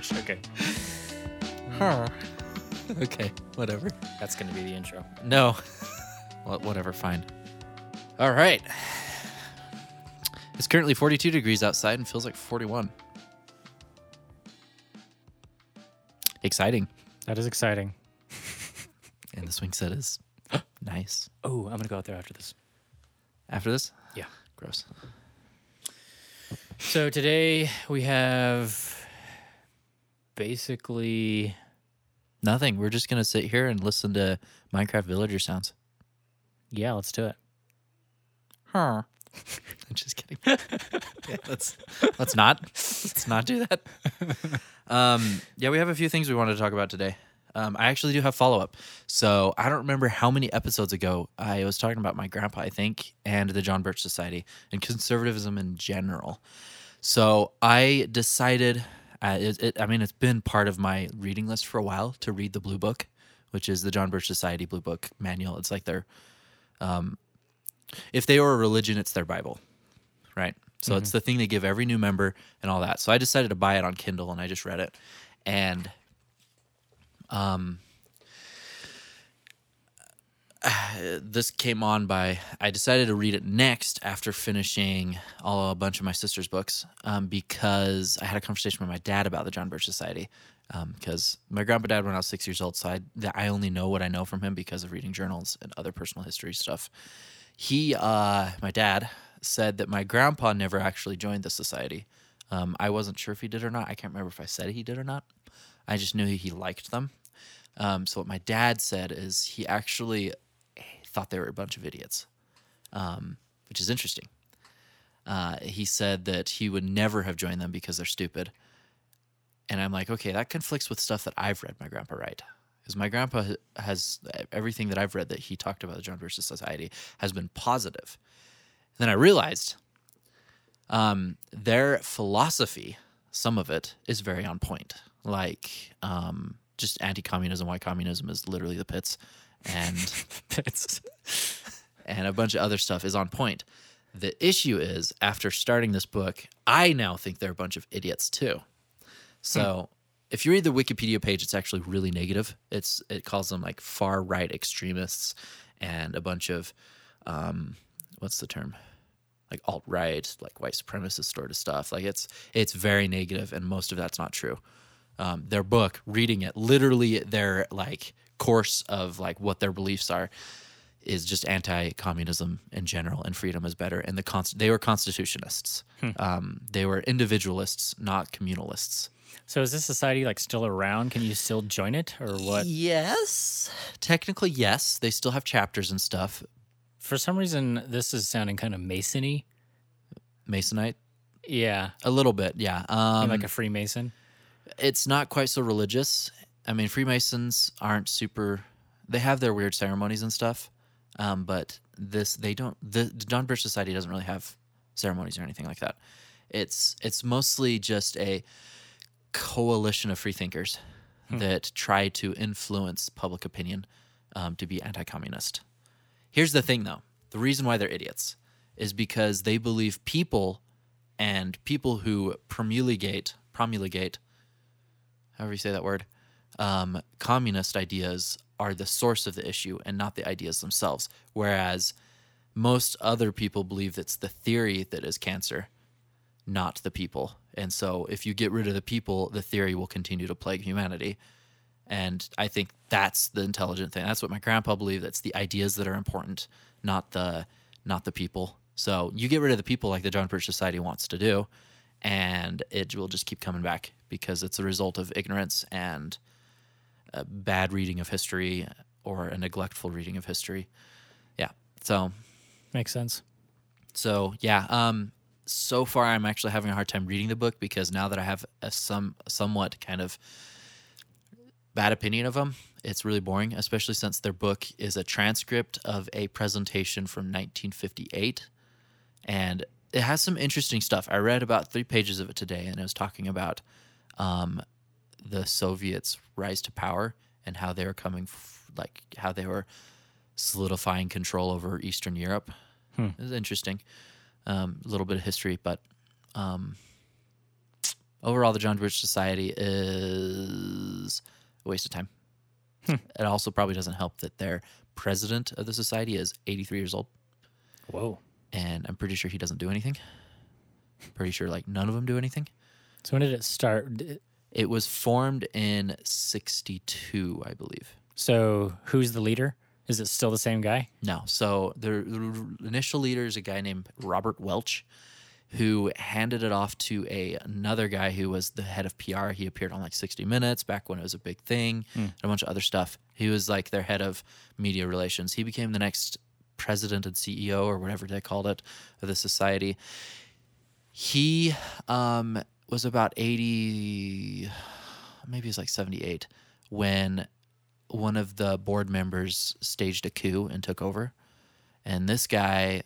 gosh. Okay. Huh. okay, whatever. That's going to be the intro. No. well, whatever, fine. All right. It's currently 42 degrees outside and feels like 41. Exciting. That is exciting. And the swing set is nice. Oh, I'm going to go out there after this. After this? Yeah. Gross. So today we have basically Nothing. We're just going to sit here and listen to Minecraft villager sounds. yeah, let's do it. Huh. I'm just kidding. yeah, let's let's not let's not do that. Um, yeah, we have a few things we wanted to talk about today. Um, I actually do have follow up. So I don't remember how many episodes ago I was talking about my grandpa, I think, and the John Birch Society and conservatism in general. So I decided, uh, it, it, I mean, it's been part of my reading list for a while to read the Blue Book, which is the John Birch Society Blue Book manual. It's like their um, if they were a religion, it's their Bible, right? So it's the thing they give every new member and all that. So I decided to buy it on Kindle and I just read it. And um this came on by I decided to read it next after finishing all a bunch of my sister's books um, because I had a conversation with my dad about the John Birch Society because my grandpa died when I was six years old, so I I only know what I know from him because of reading journals and other personal history stuff. He, uh, my dad, said that my grandpa never actually joined the society. Um, I wasn't sure if he did or not. I can't remember if I said he did or not. I just knew he liked them. Um, so what my dad said is he actually thought they were a bunch of idiots, um, which is interesting. Uh, he said that he would never have joined them because they're stupid. And I'm like, okay, that conflicts with stuff that I've read my grandpa write. Because my grandpa has everything that I've read that he talked about the John Birch Society has been positive. And then I realized um, their philosophy, some of it, is very on point. Like um, just anti-communism, why communism is literally the pits, and and a bunch of other stuff is on point. The issue is after starting this book, I now think they're a bunch of idiots too. So if you read the Wikipedia page, it's actually really negative. It's it calls them like far right extremists and a bunch of um, what's the term? Like alt right, like white supremacist sort of stuff. Like it's it's very negative, and most of that's not true. Um, their book, reading it, literally their like course of like what their beliefs are, is just anti-communism in general, and freedom is better. And the const- they were constitutionists. Um, they were individualists, not communalists. so is this society like still around? Can you still join it or what? Yes, technically yes. They still have chapters and stuff. For some reason, this is sounding kind of Masony. Masonite, Yeah, a little bit, yeah. Um, like a Freemason. it's not quite so religious. I mean, Freemasons aren't super. They have their weird ceremonies and stuff, um, but this they don't. The, the John Birch Society doesn't really have ceremonies or anything like that. It's it's mostly just a coalition of freethinkers that try to influence public opinion um, to be anti-communist. Here's the thing, though: the reason why they're idiots is because they believe people and people who promulgate promulgate however you say that word, um, communist ideas are the source of the issue and not the ideas themselves. Whereas most other people believe it's the theory that is cancer, not the people. And so if you get rid of the people, the theory will continue to plague humanity. And I think that's the intelligent thing. That's what my grandpa believed. That's the ideas that are important, not the not the people. So you get rid of the people like the John Birch Society wants to do, and it will just keep coming back because it's a result of ignorance and a bad reading of history or a neglectful reading of history. Yeah. So Makes sense. so yeah, um, so far I'm actually having a hard time reading the book because now that I have a some somewhat kind of bad opinion of them, it's really boring. Especially since their book is a transcript of a presentation from 1958, and it has some interesting stuff. I read about three pages of it today, and it was talking about um, the Soviets' rise to power and how they were coming, f- like how they were solidifying control over Eastern Europe. It was interesting. Um, a little bit of history, but um, overall, the John Birch Society is a waste of time. It also probably doesn't help that their president of the society is 83 years old, Whoa. and I'm pretty sure he doesn't do anything. Pretty sure like none of them do anything. So when did it start? It was formed in 62, I believe. So who's the leader? Is it still the same guy? No. So the, the initial leader is a guy named Robert Welch, who handed it off to a another guy who was the head of PR. He appeared on like 60 Minutes back when it was a big thing, and a bunch of other stuff. He was like their head of media relations. He became the next president and CEO or whatever they called it of the society. He um, was about 80, maybe it's like 78, when one of the board members staged a coup and took over. And this guy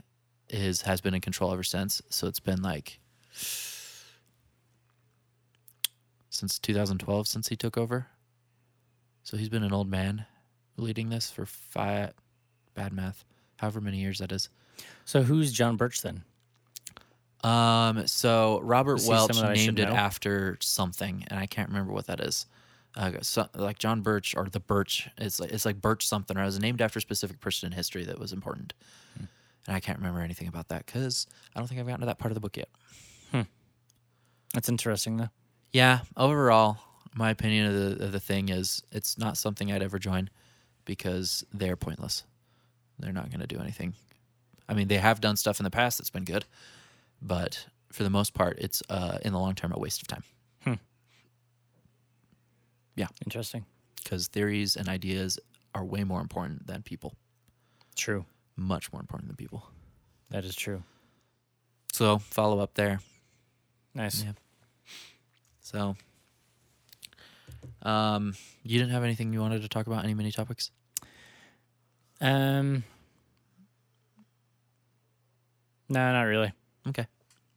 is has been in control ever since. So it's been like since 2012 since he took over. So he's been an old man leading this for five bad math, however many years that is. So who's John Birch then? Um, so Robert Welch someone I should named it know? after something, and I can't remember what that is. Uh, so, like John Birch or the Birch, it's like it's like Birch something, or it was named after a specific person in history that was important, Hmm. and I can't remember anything about that because I don't think I've gotten to that part of the book yet. That's interesting though. Yeah, overall, my opinion of the of the thing is it's not something I'd ever join because they're pointless. They're not going to do anything. I mean, they have done stuff in the past that's been good, but for the most part, it's uh, in the long term a waste of time Yeah. Interesting. because theories and ideas are way more important than people, True. much more important than people. That is true. So follow up there. Nice. Yeah. So, um, you didn't have anything you wanted to talk about? Any mini topics? Um. No, not really. Okay.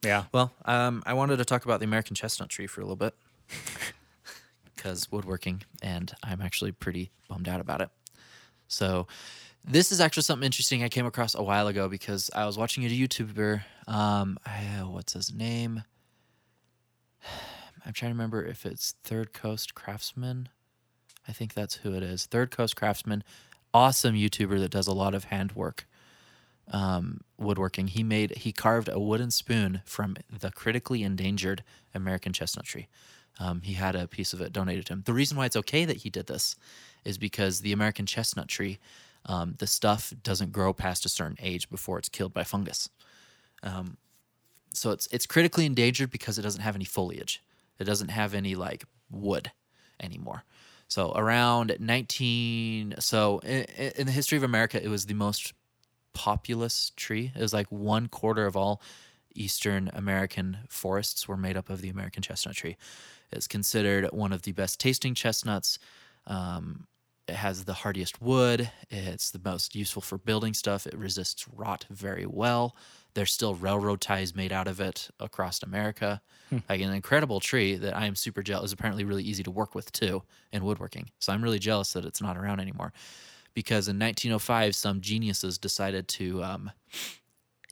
Yeah. Well, um, I wanted to talk about the American chestnut tree for a little bit because woodworking, and I'm actually pretty bummed out about it. So, this is actually something interesting I came across a while ago because I was watching a YouTuber. Um, I, what's his name? I'm trying to remember if it's Third Coast Craftsman. I think that's who it is. Third Coast Craftsman, awesome YouTuber that does a lot of handwork um, woodworking. He made he carved a wooden spoon from the critically endangered American chestnut tree. Um, he had a piece of it donated to him. The reason why it's okay that he did this is because the American chestnut tree, um, the stuff doesn't grow past a certain age before it's killed by fungus. Um, so it's it's critically endangered because it doesn't have any foliage. It doesn't have any like wood anymore. So around 19 so in, in the history of America it was the most populous tree. It was like one quarter of all eastern American forests were made up of the American chestnut tree. It's considered one of the best tasting chestnuts. Um, it has the hardiest wood. It's the most useful for building stuff. It resists rot very well. There's still railroad ties made out of it across America. Like an incredible tree that I am super jealous. Is apparently really easy to work with too in woodworking. So I'm really jealous that it's not around anymore. Because in 1905, some geniuses decided to um,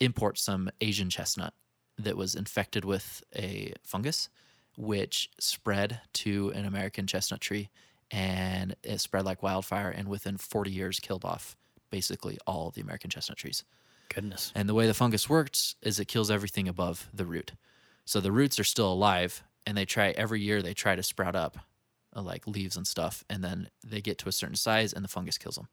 import some Asian chestnut that was infected with a fungus, which spread to an American chestnut tree, and it spread like wildfire. And within 40 years, killed off basically all the American chestnut trees. Goodness. And the way the fungus works is it kills everything above the root. So the roots are still alive, and they try every year they try to sprout up, uh, like leaves and stuff, and then they get to a certain size, and the fungus kills them.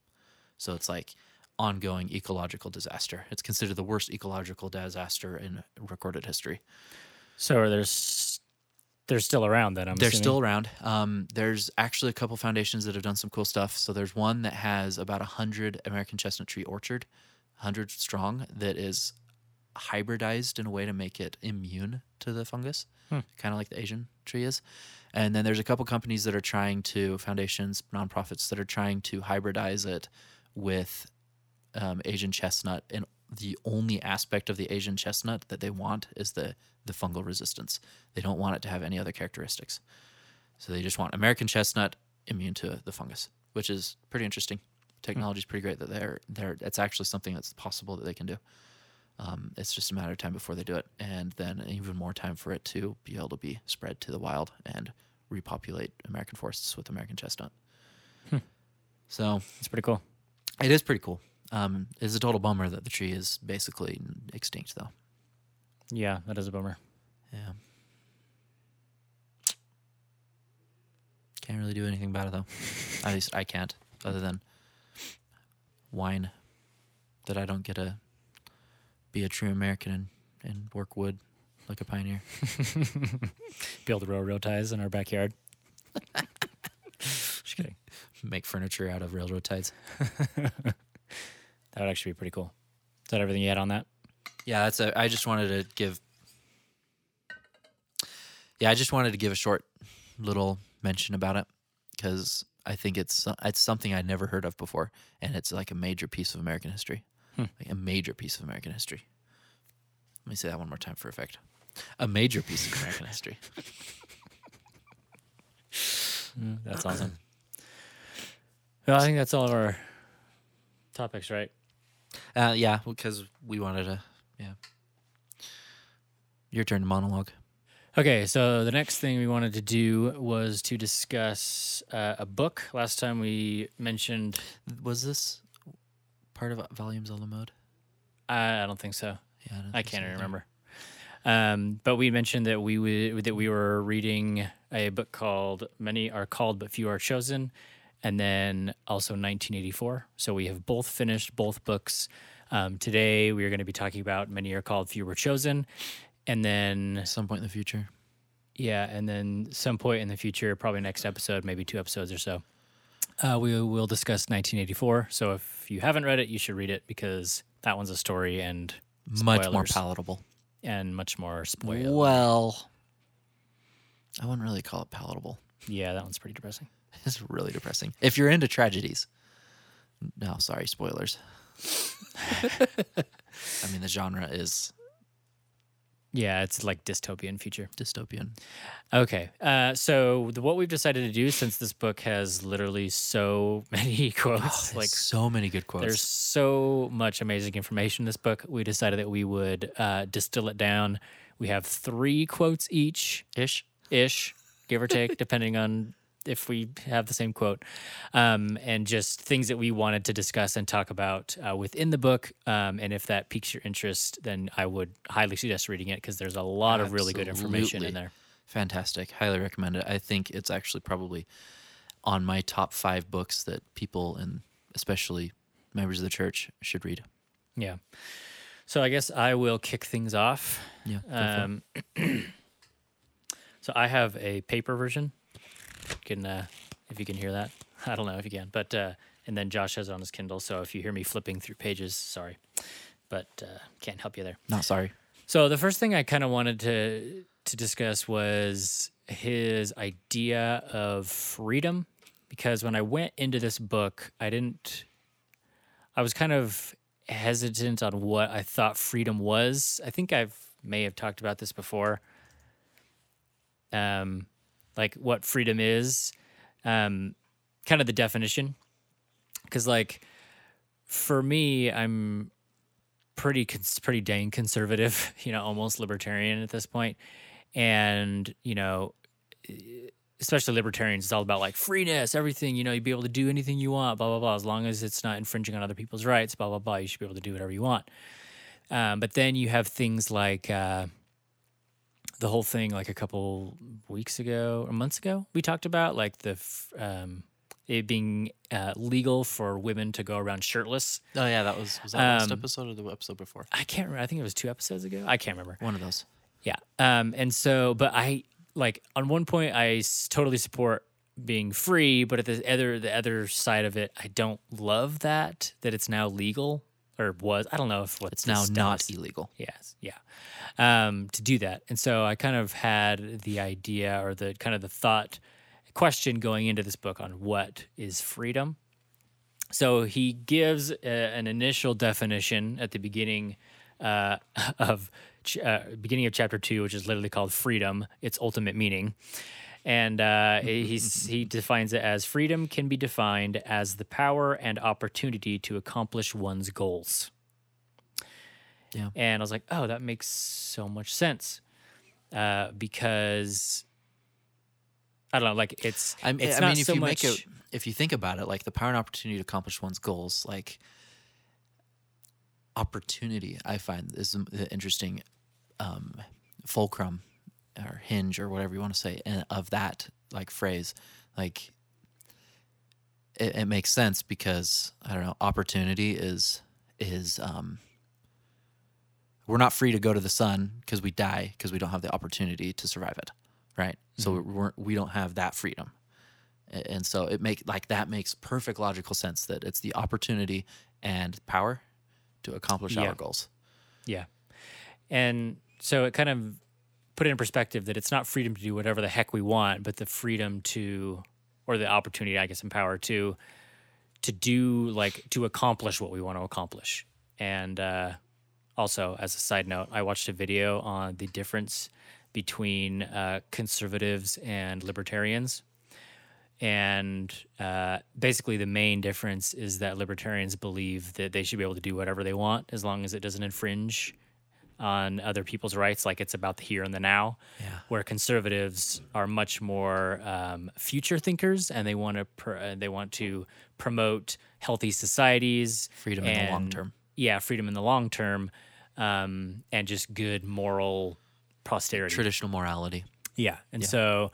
So it's like ongoing ecological disaster. It's considered the worst ecological disaster in recorded history. So there's they're still around then. I'm They're assuming? still around. Um, there's actually a couple foundations that have done some cool stuff. So there's one that has about a hundred American chestnut tree orchard, hundred strong, that is hybridized in a way to make it immune to the fungus, kind of like the Asian tree is. And then there's a couple companies that are trying to foundations, nonprofits that are trying to hybridize it with um, Asian chestnut, and the only aspect of the Asian chestnut that they want is the the fungal resistance. They don't want it to have any other characteristics. So they just want American chestnut immune to the fungus, which is pretty interesting. Technology is pretty great that they're they're it's actually something that's possible that they can do. Um, it's just a matter of time before they do it, and then even more time for it to be able to be spread to the wild and repopulate American forests with American chestnut. So It's pretty cool. it is pretty cool. Um, it's a total bummer that the tree is basically extinct, though. Yeah, that is a bummer. Yeah. Can't really do anything about it though. At least I can't, other than whine that I don't get to be a true American and, and work wood like a pioneer. Build railroad ties in our backyard. Just kidding. Make furniture out of railroad ties. That would actually be pretty cool. Is that everything you had on that? Yeah, that's a. I just wanted to give. Yeah, I just wanted to give a short little mention about it because I think it's it's something I'd never heard of before, and it's like a major piece of American history, Hmm. like a major piece of American history. Let me say that one more time for effect. A major piece of American history. That's awesome. Well, I think that's all of our topics, right? Uh, yeah, because we wanted to. Yeah. Your turn to monologue. Okay, so the next thing we wanted to do was to discuss uh, a book. Last time we mentioned, Was this part of Volumes on the Mode? I I don't think so. Yeah, I think can't either. remember. Um, but we mentioned that we would that we were reading a book called "Many Are Called But Few Are Chosen," and then also 1984. So we have both finished both books. Um, today we are going to be talking about "Many Are Called, Few Were Chosen," and then some point in the future. yeah, and then some point in the future, probably next episode, maybe two episodes or so, uh, we will discuss 1984. So if you haven't read it, you should read it because that one's a story and Much more palatable. and much more spoil. Well, I wouldn't really call it palatable. Yeah, that one's pretty depressing. It's really depressing. If you're into tragedies, no, sorry, spoilers. I mean, the genre is Yeah, it's like dystopian future. dystopian. Okay, uh, so the, what we've decided to do since this book has literally so many quotes, like like so many good quotes. there's so much amazing information in this book, we decided that we would uh, distill it down. We have three quotes each, ish. ish, give or take, depending on if we have the same quote, um, and just things that we wanted to discuss and talk about uh, within the book. Um, and if that piques your interest, then I would highly suggest reading it because there's a lot of really good information in there. Fantastic. Highly recommend it. I think it's actually probably on my top five books that people and especially members of the church should read. Yeah. So I guess I will kick things off. Yeah. go for it. Um, so I have a paper version. Can uh, if you can hear that, I don't know if you can, but uh, and then Josh has it on his Kindle. So if you hear me flipping through pages, sorry, but uh, can't help you there. Not sorry. So the first thing I kind of wanted to to discuss was his idea of freedom because when I went into this book, I didn't I was kind of hesitant on what I thought freedom was. I think I've may have talked about this before. Um like what freedom is, um kind of the definition. Cuz like for me, I'm pretty pretty dang conservative, you know, almost libertarian at this point. And, you know, especially libertarians, it's all about like freeness, everything, you know, you'd be able to do anything you want, blah, blah, blah, as long as it's not infringing on other people's rights, blah, blah, blah, you should be able to do whatever you want. Um, but then you have things like uh, the whole thing, like a couple weeks ago or months ago, we talked about like the, f- um, it being uh, legal for women to go around shirtless. Oh yeah, that was was that last Um, episode or the episode before? I can't remember. I think it was two episodes ago. I can't remember. One of those. Yeah. Um, and so, but I like on one point, I s- totally support being free, but at the other, the other side of it, I don't love that, that it's now legal or was, I don't know if what's It's now not illegal. Yes. Yeah. Um, to do that. And so I kind of had the idea or the kind of the thought question going into this book on what is freedom. So he gives a, an initial definition at the beginning uh, of ch- uh, beginning of chapter two, which is literally called freedom, its ultimate meaning. And uh, he's, he defines it as freedom can be defined as the power and opportunity to accomplish one's goals. Yeah. And I was like, oh, that makes so much sense. Uh, because I don't know, like it's I mean, it's I not mean if so you much make it, if you think about it, like the power and opportunity to accomplish one's goals, like opportunity, I find is the interesting um, fulcrum or hinge or whatever you want to say and of that like phrase. Like it, it makes sense because I don't know, opportunity is is um, we're not free to go to the sun because we die because we don't have the opportunity to survive it, right? So we're, we don't have that freedom, and so it make like that makes perfect logical sense that it's the opportunity and power to accomplish Yeah. our goals. Yeah. And so it kind of put it in perspective that it's not freedom to do whatever the heck we want, but the freedom to, or the opportunity, I guess, and power to, to do like to accomplish what we want to accomplish. And uh, also, as a side note, I watched a video on the difference between uh, conservatives and libertarians. And uh, basically, the main difference is that libertarians believe that they should be able to do whatever they want as long as it doesn't infringe on other people's rights, like it's about the here and the now. Yeah. Where conservatives are much more um, future thinkers, and they want to pr- uh, they want to promote healthy societies, Freedom in the long term. Yeah, freedom in the long term, um, and just good moral posterity. Traditional morality. Yeah. And Yeah. so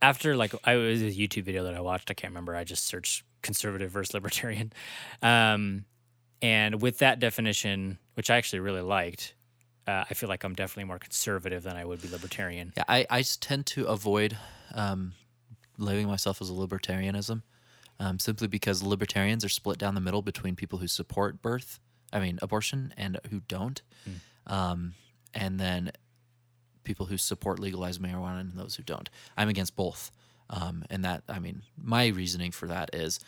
after like I it was a YouTube video that I watched, I can't remember. I just searched conservative versus libertarian. Um, and with that definition, which I actually really liked, uh, I feel like I'm definitely more conservative than I would be libertarian. Yeah, I, I tend to avoid um, labeling myself as a libertarianism um, simply because libertarians are split down the middle between people who support birth, I mean, abortion, and who don't. Um, and then people who support legalized marijuana and those who don't. I'm against both. Um, and that, I mean, my reasoning for that is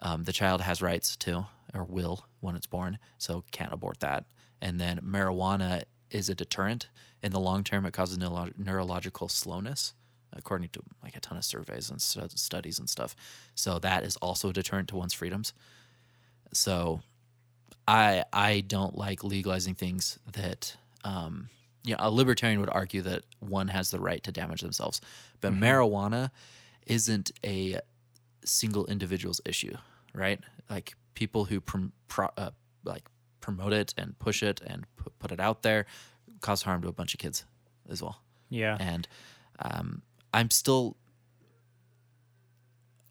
um, the child has rights too, or will when it's born, so can't abort that. And then marijuana is a deterrent. In the long term, it causes neuro- neurological slowness, according to like a ton of surveys and stu- studies and stuff. So that is also a deterrent to one's freedoms. So I I don't like legalizing things that um you know, a libertarian would argue that one has the right to damage themselves. But marijuana isn't a single individual's issue, right? Like people who prom- pro- uh, like promote it and push it and pu- put it out there cause harm to a bunch of kids as well. Yeah. And um, I'm still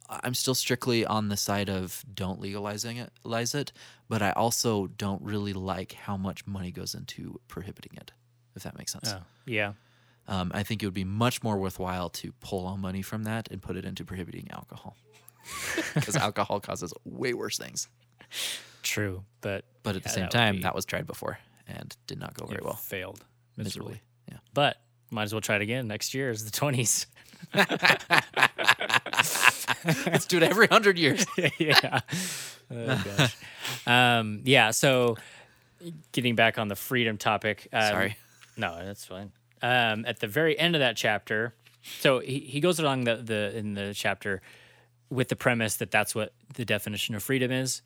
I'm still strictly on the side of don't legalizing it, legalize it, but I also don't really like how much money goes into prohibiting it, if that makes sense. Oh, yeah. Um, I think it would be much more worthwhile to pull all money from that and put it into prohibiting alcohol, because alcohol causes way worse things. True. But But at the same that time, be- that was tried before and did not go very it well. failed miserably. Miserably, yeah. But might as well try it again next year is the 20s. Let's do it every hundred years. yeah. Oh, gosh. um, yeah. So, getting back on the freedom topic. Um, Sorry. No, that's fine. Um, at the very end of that chapter, so he, he goes along the, the in the chapter with the premise that that's what the definition of freedom is.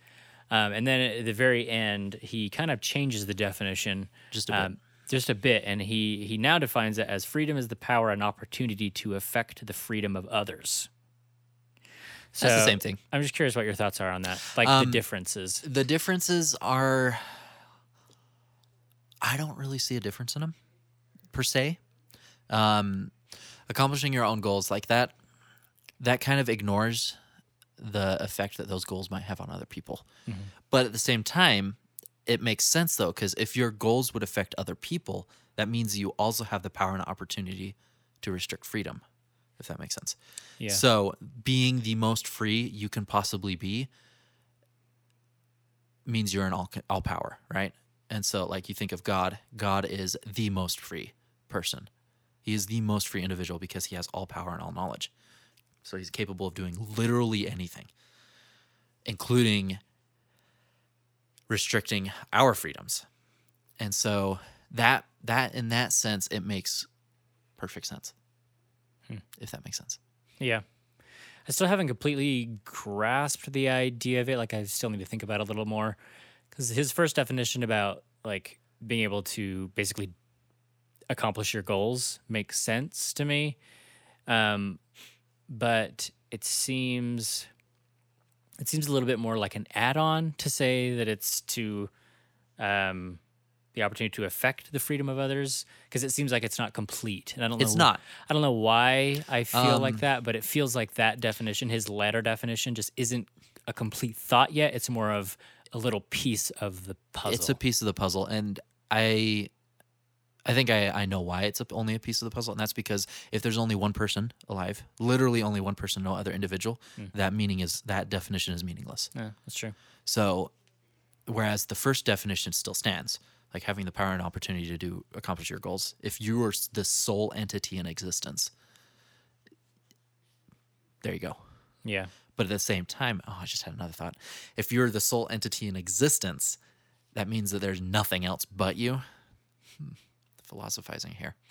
Um, and then at the very end, he kind of changes the definition Just a bit. um, just a bit, and he he now defines it as freedom is the power and opportunity to affect the freedom of others. So That's the same thing. I'm just curious what your thoughts are on that, like the Um, differences. The differences are. I don't really see a difference in them, per se. Um, accomplishing your own goals like that, that kind of ignores the effect that those goals might have on other people. Mm-hmm. But at the same time, it makes sense though, because if your goals would affect other people, that means you also have the power and opportunity to restrict freedom, if that makes sense. Yeah. So, being the most free you can possibly be means you're in all all power, right? And so, like you think of God, God is the most free person. He is the most free individual because he has all power and all knowledge. So he's capable of doing literally anything, including restricting our freedoms. And so that that in that sense, it makes perfect sense. If that makes sense. Yeah. I still haven't completely grasped the idea of it. Like, I still need to think about it a little more. Because his first definition about, like, being able to basically accomplish your goals makes sense to me. Um, but it seems it seems a little bit more like an add-on to say that it's to um, the opportunity to affect the freedom of others because it seems like it's not complete. And i don't know It's not. i don't know why i feel Um, like that but it feels like that definition his latter definition just isn't a complete thought yet. It's more of a little piece of the puzzle It's a piece of the puzzle, and I, I think I, I know why it's a, only a piece of the puzzle, and that's because if there's only one person alive, literally only one person, no other individual, hmm. that meaning is that definition is meaningless. yeah that's true So, whereas the first definition still stands, like having the power and opportunity to do accomplish your goals. If you are the sole entity in existence, there you go. yeah But at the same time, oh, I just had another thought. If you're the sole entity in existence, that means that there's nothing else but you. Hmm. Philosophizing here.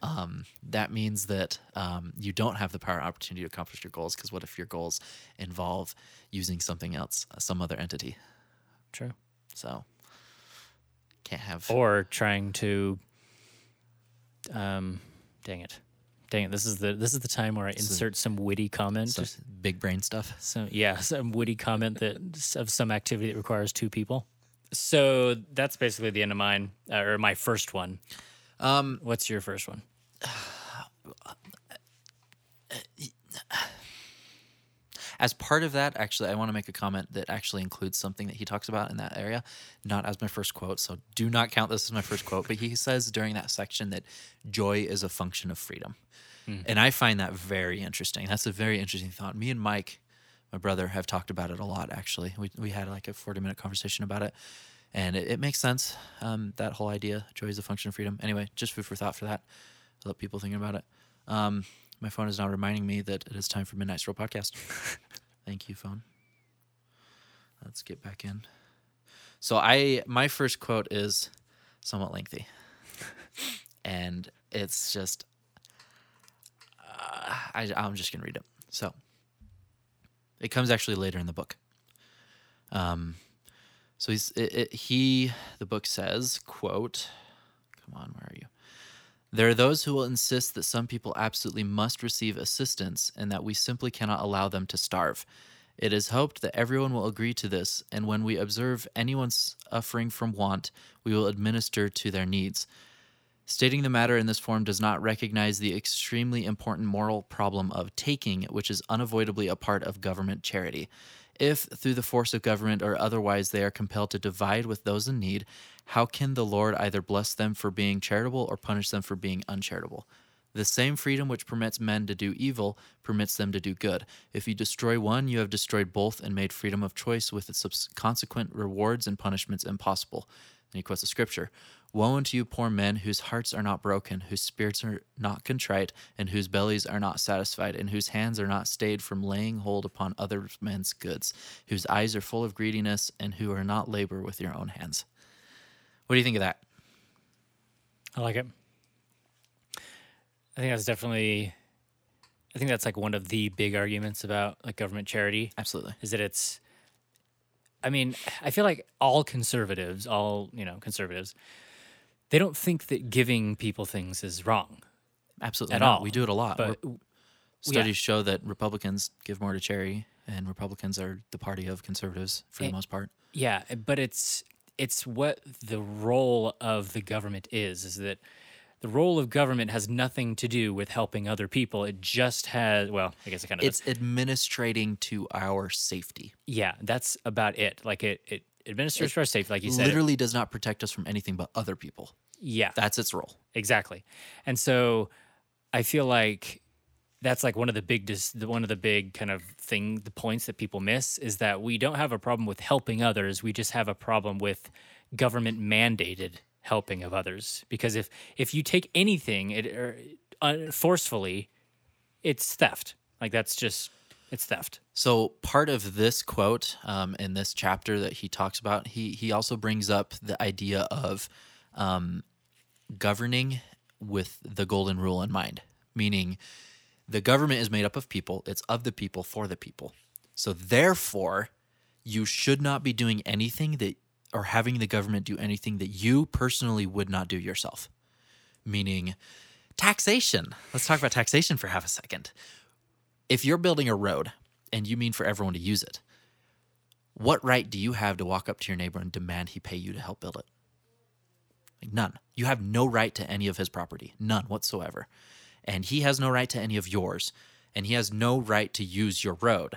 Um, that means that um, you don't have the power opportunity to accomplish your goals. Because what if your goals involve using something else, uh, some other entity? true So can't have. or trying to um dang it dang it this is the this is the time where i insert some witty comment some big brain stuff. So yeah, some witty comment that of some activity that requires two people. So that's basically the end of mine, uh, or my first one. Um, What's your first one? as part of that, actually, I want to make a comment that actually includes something that he talks about in that area, not as my first quote. So do not count this as my first quote. But he says during that section that joy is a function of freedom. And I find that very interesting. That's a very interesting thought. Me and Mike, my brother, have talked about it a lot, actually. We, we had like a 40 minute conversation about it. And it, it makes sense, um, that whole idea. Joy is a function of freedom. Anyway, just food for thought for that. I'll let people think about it. Um, my phone is now reminding me that it is time for Midnight Stroll podcast. Thank you, phone. Let's get back in. So I my first quote is somewhat lengthy, and it's just uh, I, I'm just gonna read it. So it comes actually later in the book. Um, so he's it, it, he the book says quote, come on, where are you? There are those who will insist that some people absolutely must receive assistance and that we simply cannot allow them to starve. It is hoped that everyone will agree to this, and when we observe anyone suffering from want, we will administer to their needs. Stating the matter in this form does not recognize the extremely important moral problem of taking, which is unavoidably a part of government charity. If, through the force of government or otherwise, they are compelled to divide with those in need, how can the Lord either bless them for being charitable or punish them for being uncharitable? The same freedom which permits men to do evil permits them to do good. If you destroy one, you have destroyed both and made freedom of choice with its consequent rewards and punishments impossible. And he quotes the scripture Woe unto you, poor men, whose hearts are not broken, whose spirits are not contrite, and whose bellies are not satisfied, and whose hands are not stayed from laying hold upon other men's goods, whose eyes are full of greediness, and who are not labor with your own hands. What do you think of that? I like it. I think that's definitely. I think that's like one of the big arguments about like government charity Absolutely. is that it's. I mean, I feel like all conservatives, all you know, conservatives, they don't think that giving people things is wrong. Absolutely. At not. all. We do it a lot. But We're- yeah. Studies show that Republicans give more to charity, and Republicans are the party of conservatives for the most part. Yeah, but it's it's what the role of the government is is that the role of government has nothing to do with helping other people. It just has well, I guess it kind of It's administrating to our safety. yeah, that's about it. Like it it administers for our safety, like you said. Literally does not protect us from anything but other people. yeah, That's its role. exactly. And so I feel like that's like one of the big dis- the one of the big kind of thing the points that people miss is that we don't have a problem with helping others we just have a problem with government mandated helping of others because if if you take anything it er, uh, forcefully it's theft like that's just it's theft So part of this quote um, in this chapter that he talks about, he he also brings up the idea of um, governing with the golden rule in mind, meaning the government is made up of people. It's of the people for the people. So therefore, you should not be doing anything that or having the government do anything that you personally would not do yourself. Meaning taxation. Let's talk about taxation for half a second. If you're building a road and you mean for everyone to use it, what right do you have to walk up to your neighbor and demand he pay you to help build it? Like none. You have no right to any of his property, none whatsoever. And he has no right to any of yours, and he has no right to use your road.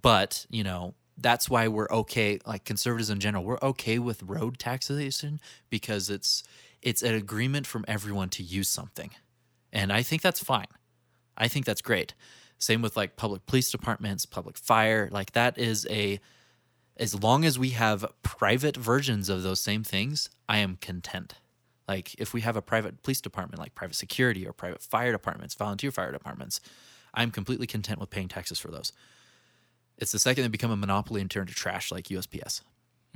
But, you know, that's why we're okay like conservatives in general, we're okay with road taxation because it's it's an agreement from everyone to use something. And I think that's fine. I think that's great. Same with like public police departments, public fire, like that is a as long as we have private versions of those same things, I am content. Like if we have a private police department, like private security or private fire departments, volunteer fire departments, I'm completely content with paying taxes for those. It's the second they become a monopoly and turn to trash like USPS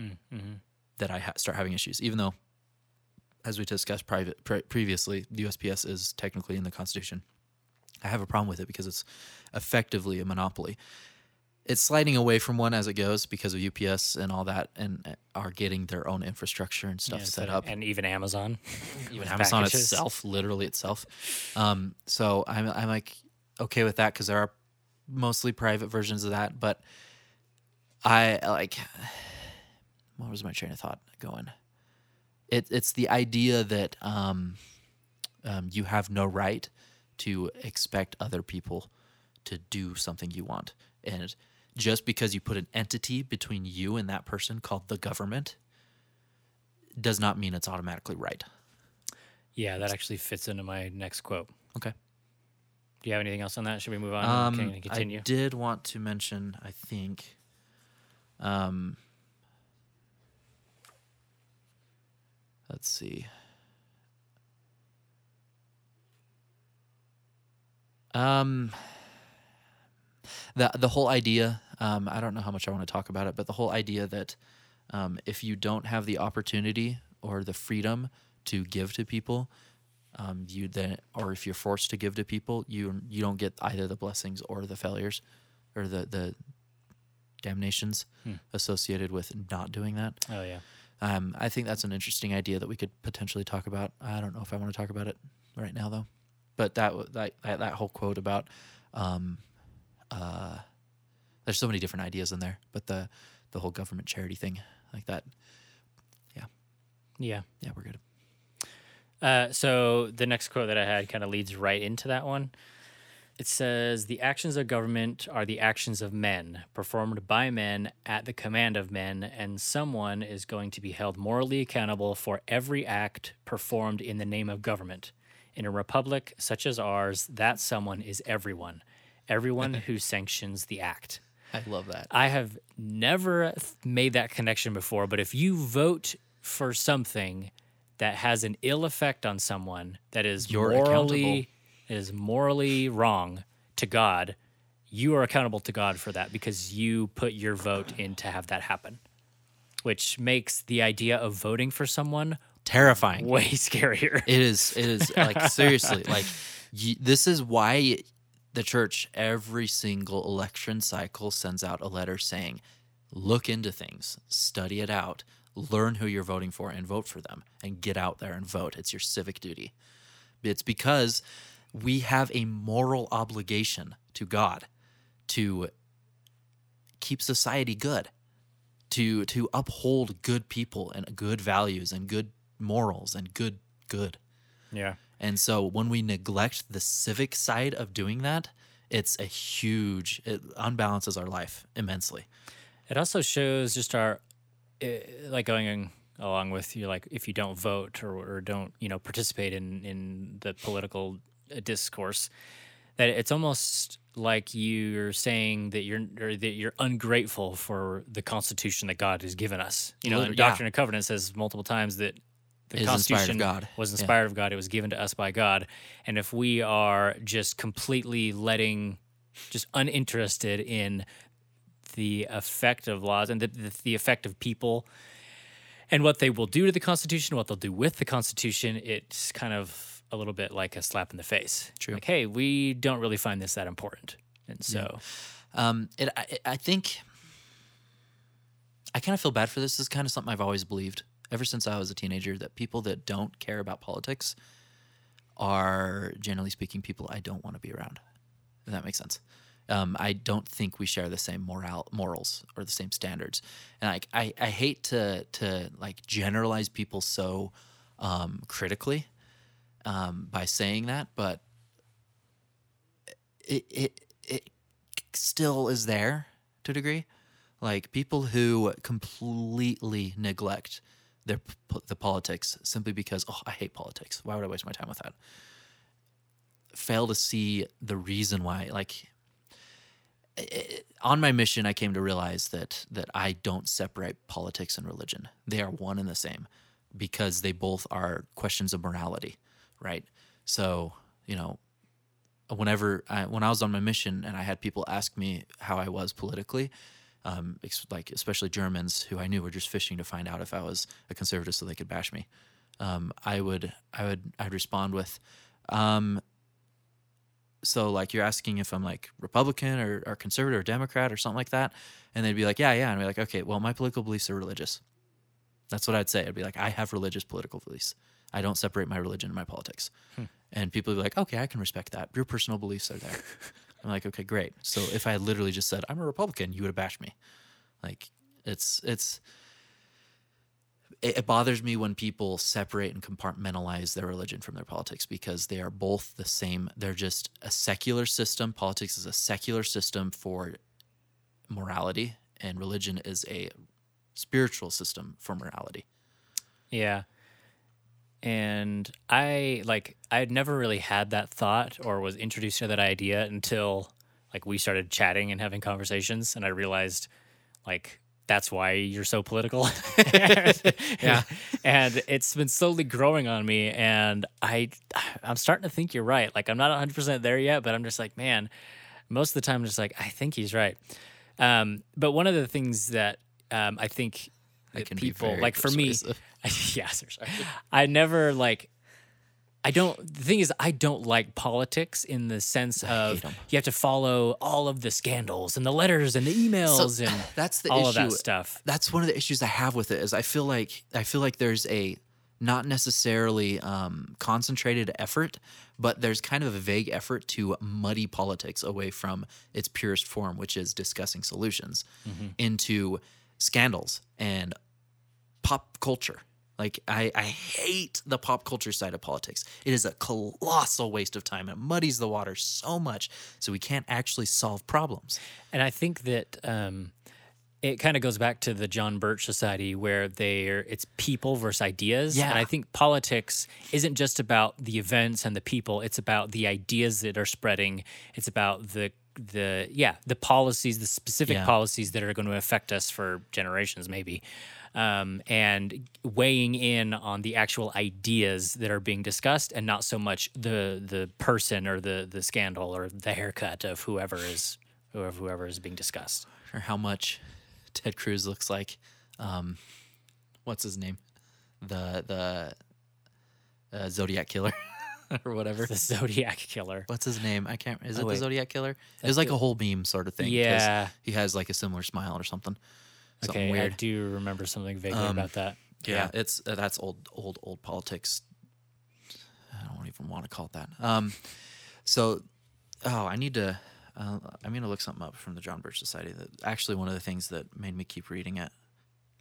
Mm-hmm. that I ha- start having issues. Even though, as we discussed private pre- previously, the USPS is technically in the Constitution. I have a problem with it because it's effectively a monopoly. It's sliding away from one as it goes because of UPS and all that, and uh, are getting their own infrastructure and stuff set up. and even Amazon, Even Amazon packages. itself, literally itself. Um, so I'm I'm like okay with that because there are mostly private versions of that, but I like. What was my train of thought going? It, it's the idea that um, um, you have no right to expect other people to do something you want, and just because you put an entity between you and that person called the government does not mean it's automatically right. Yeah, that actually fits into my next quote. Okay. Do you have anything else on that? Should we move on? Um, Can we continue? I did want to mention, I think, um, let's see. Um, the the whole idea. Um, I don't know how much I want to talk about it, but the whole idea that um, if you don't have the opportunity or the freedom to give to people, um, you then, or if you're forced to give to people, you you don't get either the blessings or the failures, or the the damnations Hmm. associated with not doing that. oh yeah. Um, I think that's an interesting idea that we could potentially talk about. I don't know if I want to talk about it right now though, but that that that, that whole quote about um, uh, there's so many different ideas in there, but the the whole government charity thing like that. Yeah. Yeah. Yeah, we're good. Uh, so the next quote that I had kind of leads right into that one. It says, The actions of government are the actions of men, performed by men at the command of men, and someone is going to be held morally accountable for every act performed in the name of government. In a republic such as ours, that someone is everyone, everyone who sanctions the act. I love that. I have never th- made that connection before, but if you vote for something that has an ill effect on someone that is You're morally is morally wrong to God, you are accountable to God for that because you put your vote in to have that happen. Which makes the idea of voting for someone Terrifying. way scarier. It is. It is like seriously. Like this is why the church every single election cycle sends out a letter saying, "Look into things, study it out, learn who you're voting for, and vote for them, and get out there and vote. It's your civic duty." It's because we have a moral obligation to God to keep society good, to to uphold good people and good values and good morals and good good. Yeah. And so when we neglect the civic side of doing that, it's a huge it unbalances our life immensely. It also shows just our, uh, like going along with you, like if you don't vote or, or don't, you know, participate in, in the political uh, discourse, that it's almost like you're saying that you're or that you're ungrateful for the Constitution that God has given us. You know, Liter- the yeah. Doctrine and Covenant says multiple times that the Is inspired Constitution God. was Yeah. inspired of God. It was given to us by God, and if we are just completely letting, just uninterested in the effect of laws and the, the, the effect of people and what they will do to the Constitution, what they'll do with the Constitution, it's kind of a little bit like a slap in the face. True. Like, hey, we don't really find this that important. And so, Um, it, I, I think I kind of feel bad for this. This is kind of something I've always believed ever since I was a teenager that people that don't care about politics are generally speaking people I don't want to be around. If that makes sense. Um, I don't think we share the same moral morals or the same standards, and like I, I hate to to like generalize people so um, critically um, by saying that, but it it it still is there to a degree. Like people who completely neglect their the politics simply because oh I hate politics. Why would I waste my time with that? Fail to see the reason why. Like on my mission, I came to realize that that I don't separate politics and religion. They are one and the same because they both are questions of morality, right? So you know, whenever I, when I was on my mission and I had people ask me how I was politically, um, like especially Germans who I knew were just fishing to find out if I was a conservative so they could bash me. Um, I would I would I'd respond with, um, so like you're asking if I'm like Republican or, or conservative or Democrat or something like that, and they'd be like, yeah, yeah, and I'd be like, okay, well my political beliefs are religious. That's what I'd say. I'd be like, I have religious political beliefs. I don't separate my religion and my politics. Hmm. And people would be like, okay, I can respect that. Your personal beliefs are there. I'm like, okay, great. So if I had literally just said I'm a Republican, you would have bashed me. Like it's it's it, it bothers me when people separate and compartmentalize their religion from their politics because they are both the same. They're just a secular system. Politics is a secular system for morality, and religion is a spiritual system for morality. Yeah. And I like I had never really had that thought or was introduced to that idea until like we started chatting and having conversations and I realized like that's why you're so political. Yeah. And it's been slowly growing on me and I I'm starting to think you're right. Like I'm not 100% there yet, but I'm just like, man, most of the time I'm just like I think he's right. Um, but one of the things that um, I think that people like for me persuasive. yeah, seriously. I never like. I don't. The thing is, I don't like politics in the sense of you have to follow all of the scandals and the letters and the emails and that's the all issue. of that stuff. That's one of the issues I have with it. Is I feel like I feel like there's a not necessarily um, concentrated effort, but there's kind of a vague effort to muddy politics away from its purest form, which is discussing solutions, into scandals and pop culture. Like I, I hate the pop culture side of politics. It is a colossal waste of time. It muddies the water so much, so we can't actually solve problems. And I think that um, it kind of goes back to the John Birch Society, where they're it's people versus ideas. Yeah. And I think politics isn't just about the events and the people; it's about the ideas that are spreading. It's about the the yeah the policies, the specific Yeah. policies that are going to affect us for generations, maybe. Um, and weighing in on the actual ideas that are being discussed, and not so much the the person or the the scandal or the haircut of whoever is whoever whoever is being discussed. or how much Ted Cruz looks like. Um, what's his name? The the uh, Zodiac killer or whatever. The Zodiac Killer. What's his name? I can't. Is Oh, it the. Zodiac killer? It was like a whole meme sort of thing. Yeah. he has like a similar smile or something. Something Okay, I weird. do remember something vaguely Um, about that. Yeah, it's uh, that's old, old, old politics. I don't even want to call it that. Um, so, oh, I need to. Uh, I'm gonna look something up from the John Birch Society. That actually one of the things that made me keep reading it.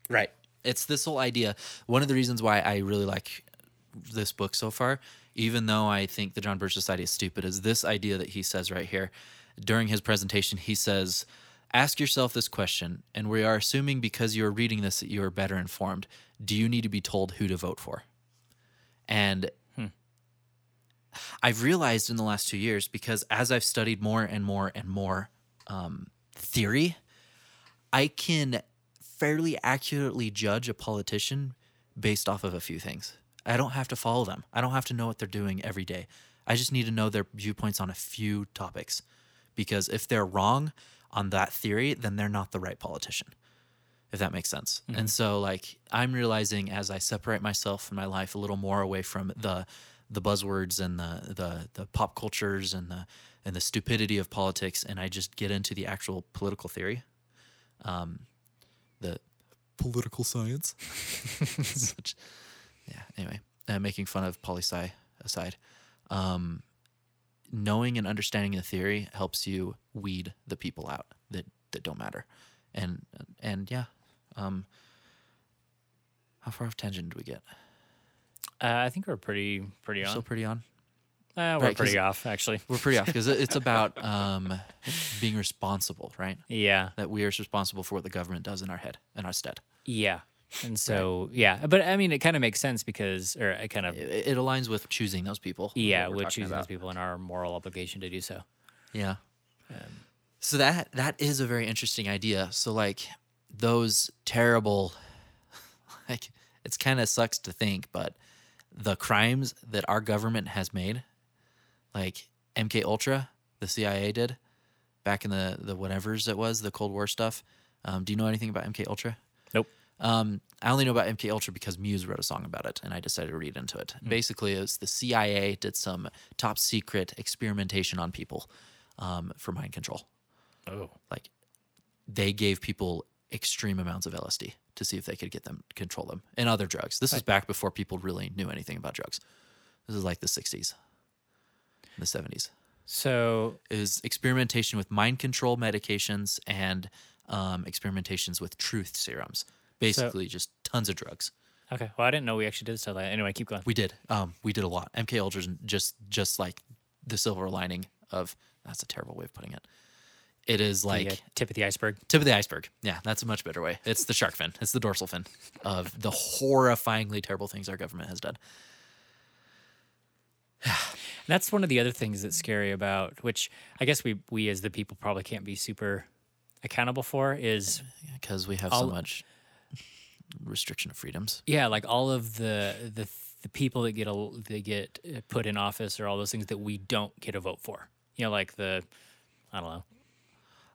Right. It's this whole idea. One of the reasons why I really like this book so far, even though I think the John Birch Society is stupid, is this idea that he says right here during his presentation. He says, Ask yourself this question, and we are assuming because you are reading this that you are better informed. Do you need to be told who to vote for? And I've realized in the last two years, because as I've studied more and more and more um, theory, I can fairly accurately judge a politician based off of a few things. I don't have to follow them. I don't have to know what they're doing every day. I just need to know their viewpoints on a few topics. Because if they're wrong on that theory, then they're not the right politician. If that makes sense. And so like I'm realizing as I separate myself in my life a little more away from the the buzzwords and the the the pop cultures and the and the stupidity of politics and I just get into the actual political theory. Um the political science. Such, yeah. Anyway, uh, making fun of poli sci aside, um, knowing and understanding the theory helps you weed the people out that that don't matter, and and yeah, um, how far off tangent did we get? Uh, I think we're pretty pretty We're on. still pretty on. Uh, we're right, pretty off, actually. We're pretty off because it's about um, being responsible, right? Yeah, That we are responsible for what the government does in our head, in our stead. yeah. And so, yeah, but I mean, it kind of makes sense because, or it kind of, It, it aligns with choosing those people. yeah, with choosing those people and our moral obligation to do so. Yeah. so that that is a very interesting idea. So like those terrible, like it's kind of sucks to think, but the crimes that our government has made, like MK Ultra, the CIA did back in the the whatevers it was, the Cold War stuff. Um, do you know anything about MK Ultra? Nope. Um, I only know about MK Ultra because Muse wrote a song about it, and I decided to read into it. Basically, it was the CIA did some top secret experimentation on people um, for mind control. Oh. Like they gave people extreme amounts of LSD to see if they could get them control them and other drugs. This was back before people really knew anything about drugs. This is like the 60s, the 70s. So, is experimentation with mind control medications and um, experimentations with truth serums. Basically, just tons of drugs. okay. Well, I didn't know we actually did stuff like that. Anyway, keep going. We did. Um, we did a lot. MK Ultra's just just like the silver lining of that's a terrible way of putting it. It is like the uh, tip of the iceberg. tip of the iceberg. Yeah, that's a much better way. It's the shark fin. It's the dorsal fin of the horrifyingly terrible things our government has done. That's one of the other things that's scary about, which I guess we we as the people probably can't be super accountable for is Because we have so much restriction of freedoms. yeah, like all of the the the people that get a they get uh, put in office or all those things that we don't get a vote for. You know, like the I don't know.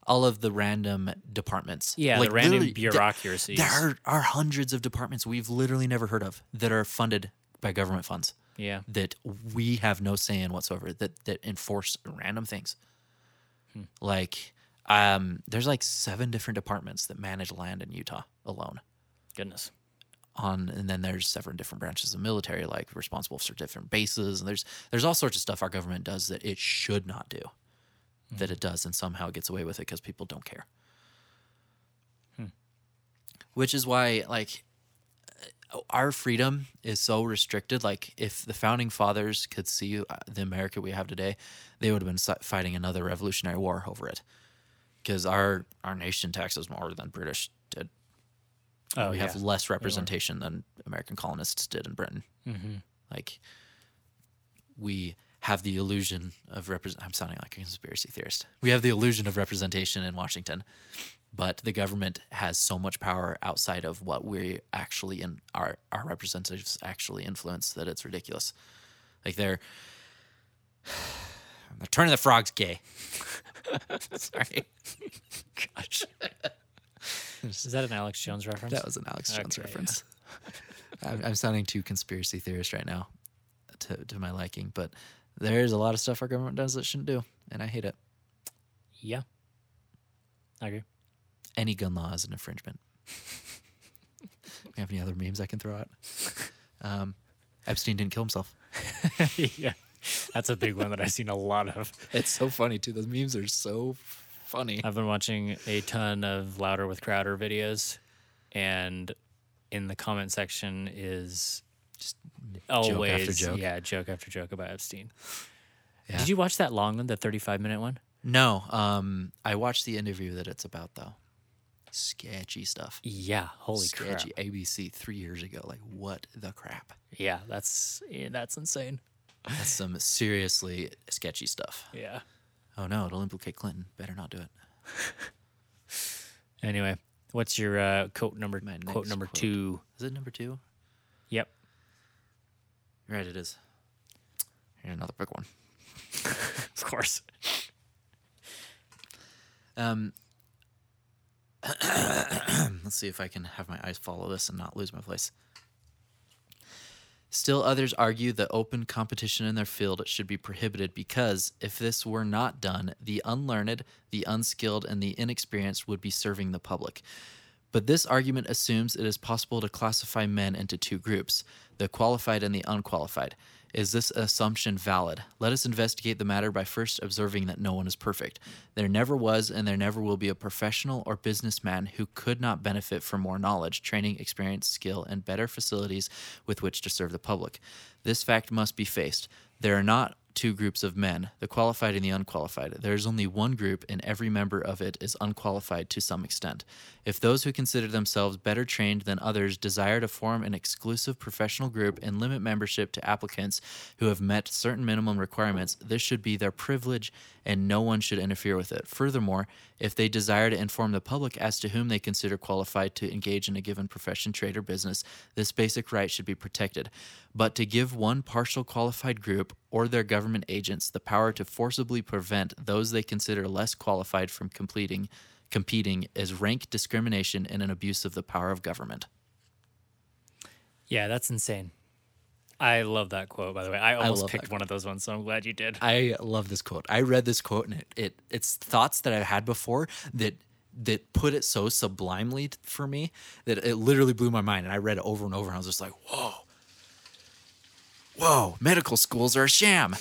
All of the random departments. Yeah, Like, the random there- bureaucracies. There are, are hundreds of departments we've literally never heard of that are funded by government funds. yeah. that we have no say in whatsoever that that enforce random things like um there's like seven different departments that manage land in utah alone Goodness. on and then there's several different branches of military like responsible for different bases and there's there's all sorts of stuff our government does that it should not do that it does and somehow gets away with it because people don't care. Which is why like uh, our freedom is so restricted like if the founding fathers could see uh, the america we have today they would have been fighting another revolutionary war over it. Because our our nation taxes more than british Oh, we yeah. have less representation than American colonists did in Britain. Mm-hmm. Like, we have the illusion of represent. I'm sounding like a conspiracy theorist. We have the illusion of representation in Washington, but the government has so much power outside of what we actually in our our representatives actually influence that it's ridiculous. Like they're they're turning the frogs gay. Sorry, Gosh. Is that an Alex Jones reference? That was an Alex Jones Okay, reference. I'm, I'm sounding too conspiracy theorist right now, to to my liking. But there's a lot of stuff our government does that shouldn't do, and I hate it. yeah. I agree. Any gun law is an infringement. you have any other memes I can throw out? Um, Epstein didn't kill himself. yeah. That's a big one that I've seen a lot of. It's so funny too. Those memes are so funny. I've been watching a ton of Louder with Crowder videos, and in the comment section is Just always after joke. yeah joke after joke about Epstein. Yeah. Did you watch that long one, the thirty-five minute one? No, um, I watched the interview that it's about though. Sketchy stuff. Yeah, holy Sketchy. crap! ABC three years ago. Like what the crap? Yeah, that's yeah, that's insane. That's some seriously sketchy stuff. Yeah. Oh no, it'll implicate Clinton. Better not do it. Anyway, what's your uh, quote number? My Quote number quote. two. Is it number two? Yep. You're right, it is. Here, another big one. Of course. Um, let's see if I can have my eyes follow this and not lose my place. Still, others argue that open competition in their field should be prohibited because if this were not done, the unlearned, the unskilled, and the inexperienced would be serving the public. But this argument assumes it is possible to classify men into two groups the qualified and the unqualified. Is this assumption valid? Let us investigate the matter by first observing that no one is perfect. There never was and there never will be a professional or businessman who could not benefit from more knowledge, training, experience, skill, and better facilities with which to serve the public. This fact must be faced. There are not two groups of men, the qualified and the unqualified. There is only one group, and every member of it is unqualified to some extent. If those who consider themselves better trained than others desire to form an exclusive professional group and limit membership to applicants who have met certain minimum requirements, this should be their privilege and no one should interfere with it. Furthermore, if they desire to inform the public as to whom they consider qualified to engage in a given profession, trade, or business, this basic right should be protected. But to give one partial qualified group or their government agents the power to forcibly prevent those they consider less qualified from completing competing is rank discrimination and an abuse of the power of government. Yeah, that's insane. I love that quote, by the way. I almost love picked one of those ones, so I'm glad you did. I love this quote. I read this quote and it, it it's thoughts that I've had before that that put it so sublimely for me that it literally blew my mind. And I read it over and over and I was just like, whoa. Whoa, medical schools are a sham.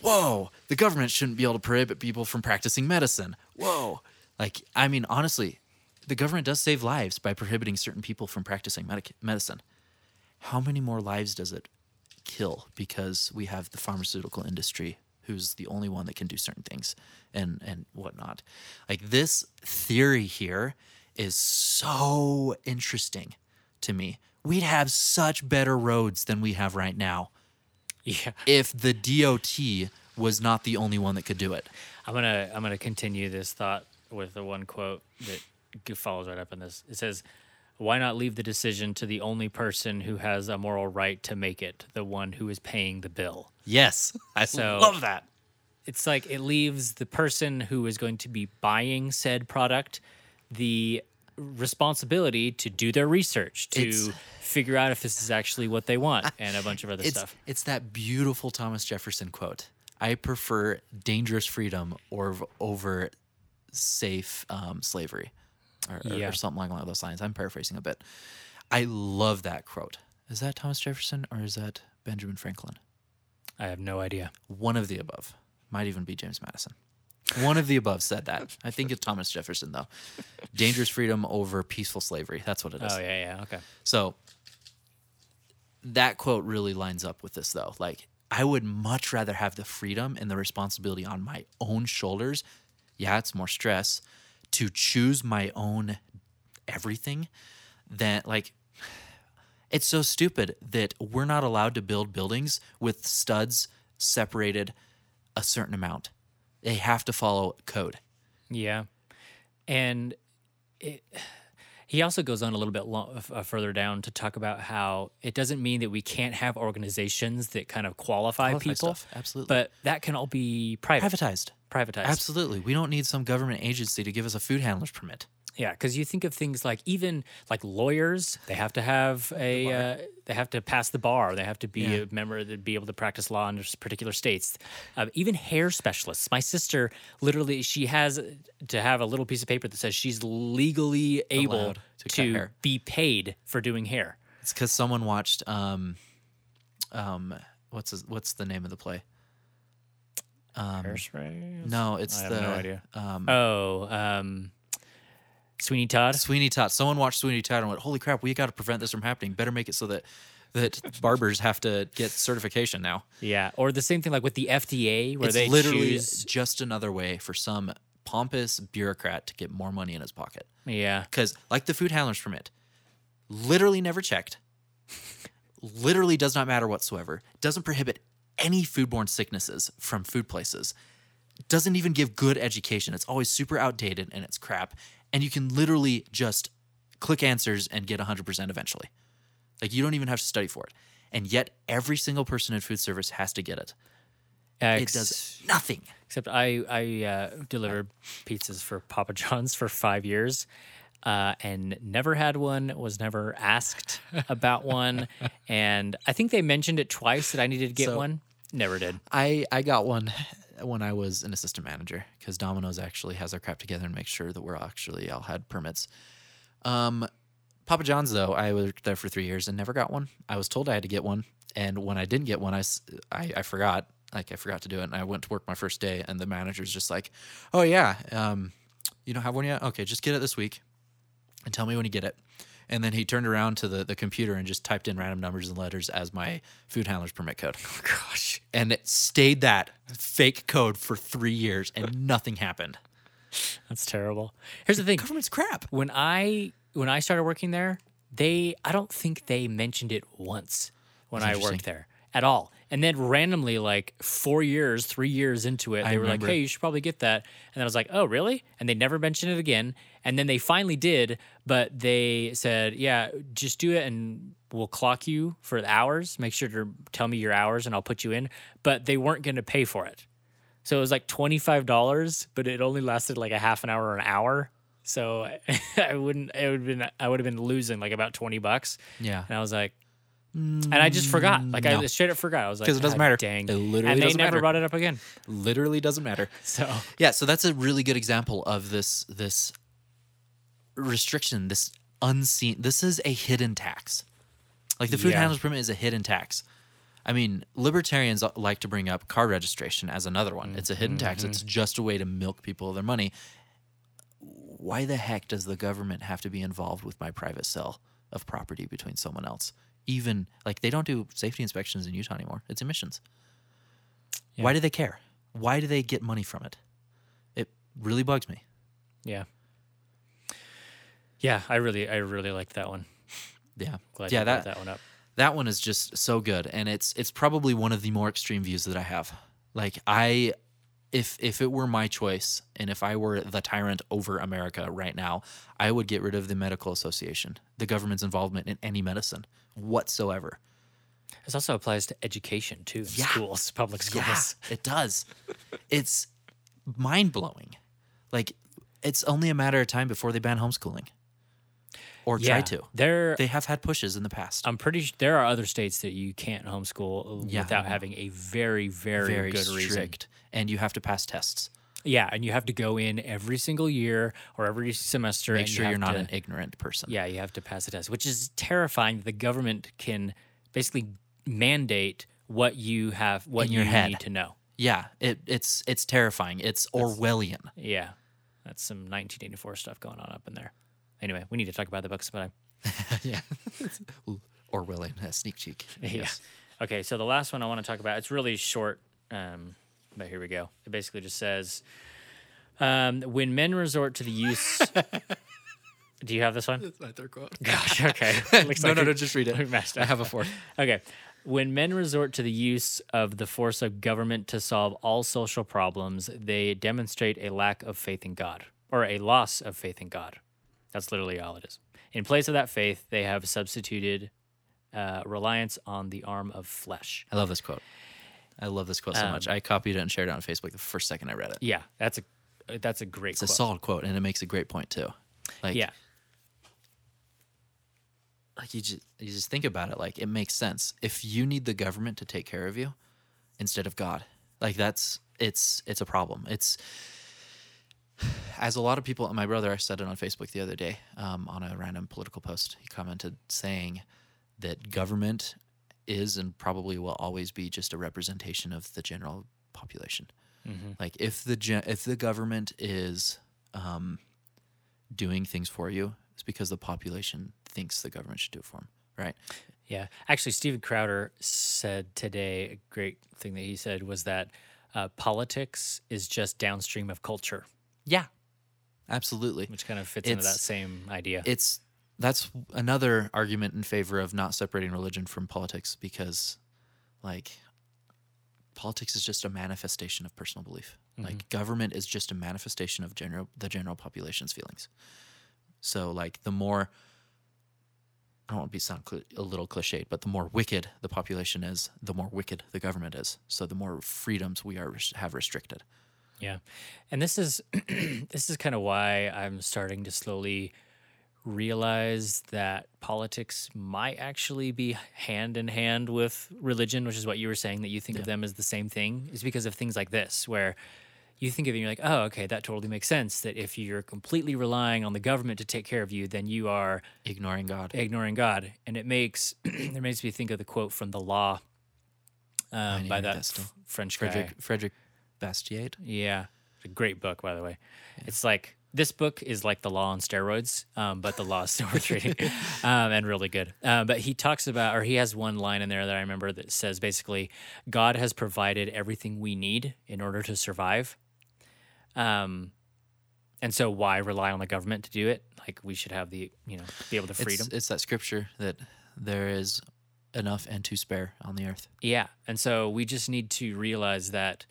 Whoa, the government shouldn't be able to prohibit people from practicing medicine. Whoa. Like, I mean, honestly, the government does save lives by prohibiting certain people from practicing medic- medicine. How many more lives does it kill because we have the pharmaceutical industry who's the only one that can do certain things and and whatnot like this theory here is so interesting to me we'd have such better roads than we have right now Yeah. if the dot was not the only one that could do it I'm gonna I'm gonna continue this thought with the one quote that follows right up in this. It says, "Why not leave the decision to the only person who has a moral right to make it, the one who is paying the bill?" yes i So- love that It's like it leaves the person who is going to be buying said product the responsibility to do their research to It's- figure out if this is actually what they want and a bunch of other it's, stuff. it's that beautiful thomas jefferson quote i prefer dangerous freedom or over safe um, slavery or, Yeah. or something along those lines i'm paraphrasing a bit i love that quote is that thomas jefferson or is that benjamin franklin I have no idea. one of the above might even be james madison one of the above said that i think it's thomas jefferson though dangerous freedom over peaceful slavery that's what it is Oh yeah, yeah, okay. so that quote really lines up with this though. Like I would much rather have the freedom and the responsibility on my own shoulders. Yeah, it's more stress to choose my own everything than like it's so stupid that we're not allowed to build buildings with studs separated a certain amount. They have to follow code. Yeah, and it, he also goes on a little bit uh, further down to talk about how it doesn't mean that we can't have organizations that kind of qualify Qualify people, stuff, absolutely. but that can all be private, Privatized. privatized. Absolutely. We don't need some government agency to give us a food handler's permit. Yeah, because you think of things like even like lawyers, they have to have a, uh, they have to pass the bar, they have to be Yeah. a member to be able to practice law in particular states. Uh, even hair specialists. My sister literally, she has to have a little piece of paper that says she's legally able Allowed to to, be paid for doing hair. It's because someone watched um, um, what's his, what's the name of the play? Hairspray? No, it's I have the no idea. Um, Oh, um, Sweeney Todd. Sweeney Todd. Someone watched Sweeney Todd and went, "Holy crap, we got to prevent this from happening. Better make it so that that barbers have to get certification now." Yeah, or the same thing like with the FDA, where it's they literally choose. just another way for some pompous bureaucrat to get more money in his pocket. Yeah, Because, like the food handler's permit, literally never checked, literally does not matter whatsoever, doesn't prohibit any foodborne sicknesses from food places, doesn't even give good education. It's always super outdated and it's crap. And you can literally just click answers and get 100% eventually. Like, you don't even have to study for it. And yet, every single person in food service has to get it. It does nothing. Except I I uh, delivered pizzas for Papa John's for five years, uh, and never had one. Was never asked about one, and I think they mentioned it twice that I needed to get So- one. Never did. I I got one when I was an assistant manager because Domino's actually has our crap together and makes sure that we're actually all had permits. Um, Papa John's though, I worked there for three years and never got one. I was told I had to get one, and when I didn't get one, I I forgot. Like I forgot to do it, and I went to work my first day, and the manager's just like, "Oh yeah, um, you don't have one yet? Okay, just get it this week, and tell me when you get it." And then he turned around to the, the computer and just typed in random numbers and letters as my food handler's permit code. Oh, gosh. And it stayed that fake code for three years, and nothing happened. That's terrible. Here's the thing. Government's crap. When I when I started working there, they I don't think they mentioned it once when I worked there at all. And then randomly, like four years, three years into it, I they were like, "Hey, you should probably get that." And then I was like, "Oh, really?" And they never mentioned it again. And then they finally did, but they said, "Yeah, just do it, and we'll clock you for the hours. Make sure to tell me your hours, and I'll put you in." But they weren't going to pay for it. So it was like twenty five dollars, but it only lasted like a half an hour or an hour. So I wouldn't. It would have been. I would have been losing like about twenty bucks. Yeah. And I was like, and I just forgot. Like I mm, straight up forgot. I was like, Because it doesn't "God matter. Dang. It literally and they never matter. brought it up again. Literally doesn't matter. So Yeah, so that's a really good example of this this restriction, this unseen. This is a hidden tax. Like the food Yeah. handler's permit is a hidden tax. I mean, libertarians uh, like to bring up car registration as another one. It's a hidden tax. It's mm-hmm. just a way to milk people of their money. Why the heck does the government have to be involved with my private sale of property between someone else? Even like they don't do safety inspections in Utah anymore. It's emissions. Why do they care? Why do they get money from it? It really bugs me. yeah, yeah. I really, I really liked that one. Yeah. Glad yeah, you brought that, that one up. that one is just so good and it's it's probably one of the more extreme views that I have. Like I if if it were my choice and if I were the tyrant over America right now, I would get rid of the medical association, the government's involvement in any medicine whatsoever. This also applies to education too. Yeah. Schools, public schools. Yeah, it does. It's mind blowing. Like it's only a matter of time before they ban homeschooling. Or try to. There, They have had pushes in the past. I'm pretty. sure there are other states that you can't homeschool uh, Yeah, without having a very, very, very good reason. strict. And you have to pass tests. Yeah, and you have to go in every single year or every semester. Make and sure you're not to- an ignorant person. Yeah, you have to pass a test, which is terrifying. that The government can basically mandate what you have, what In you need to know. Yeah, it, it's it's terrifying. It's Orwellian. Yeah, that's some 1984 stuff going on up in there. Anyway, we need to talk about the books, but I. yeah. Ooh, Orwellian, uh, sneak cheek. Yeah. Okay, so the last one I want to talk about. It's really short, um, but here we go. It basically just says, um, when men resort to the use. Do you have this one? That's my third quote. Gosh, okay. Looks no, like no, we- no, just read we it. messed I have a fourth. Okay. When men resort to the use of the force of government to solve all social problems, they demonstrate a lack of faith in God or a loss of faith in God. That's literally all it is. In place of that faith, they have substituted uh, reliance on the arm of flesh. I love this quote. I love this quote so Um, much. I copied it and shared it on Facebook the first second I read it. Yeah, that's a that's a great quote. It's a quote. solid quote, and it makes a great point too. Like, yeah, like you just you just think about it. Like it makes sense if you need the government to take care of you instead of God. Like that's it's it's a problem. It's as a lot of people. My brother, I said it on Facebook the other day um, on a random political post. He commented saying that government is and probably will always be just a representation of the general population. Like if the gen- if the government is um, doing things for you, it's because the population thinks the government should do it for them, right? yeah. Actually, Steven Crowder said today a great thing that he said was that uh, politics is just downstream of culture. Yeah, absolutely. which kind of fits into that same idea. It's that's another argument in favor of not separating religion from politics because, like, politics is just a manifestation of personal belief. Mm-hmm. Like, government is just a manifestation of general the general population's feelings. So, like, the more I don't want to be sound cli a little cliched, but the more wicked the population is, the more wicked the government is. So, the more freedoms we are have restricted. Yeah, and this is this is kind of why I'm starting to slowly realize that politics might actually be hand in hand with religion, which is what you were saying that you think of them as the same thing, is because of things like this, where you think of it and you're like, oh, okay, that totally makes sense. That if you're completely relying on the government to take care of you, then you are Ignoring God. ignoring God. And it makes it makes me think of the quote from the law um, by that French guy. Frederick Frederick Bastiat. Yeah, a great book, by the way. It's like this book is like the law on steroids, um, but the law is still worth reading um, and really good. Um, but he talks about, or he has one line in there that I remember that says basically, God has provided everything we need in order to survive. Um, and so why rely on the government to do it? Like we should have the, you know, be able to freedom. It's, it's that scripture that there is enough and to spare on the earth. Yeah. And so we just need to realize that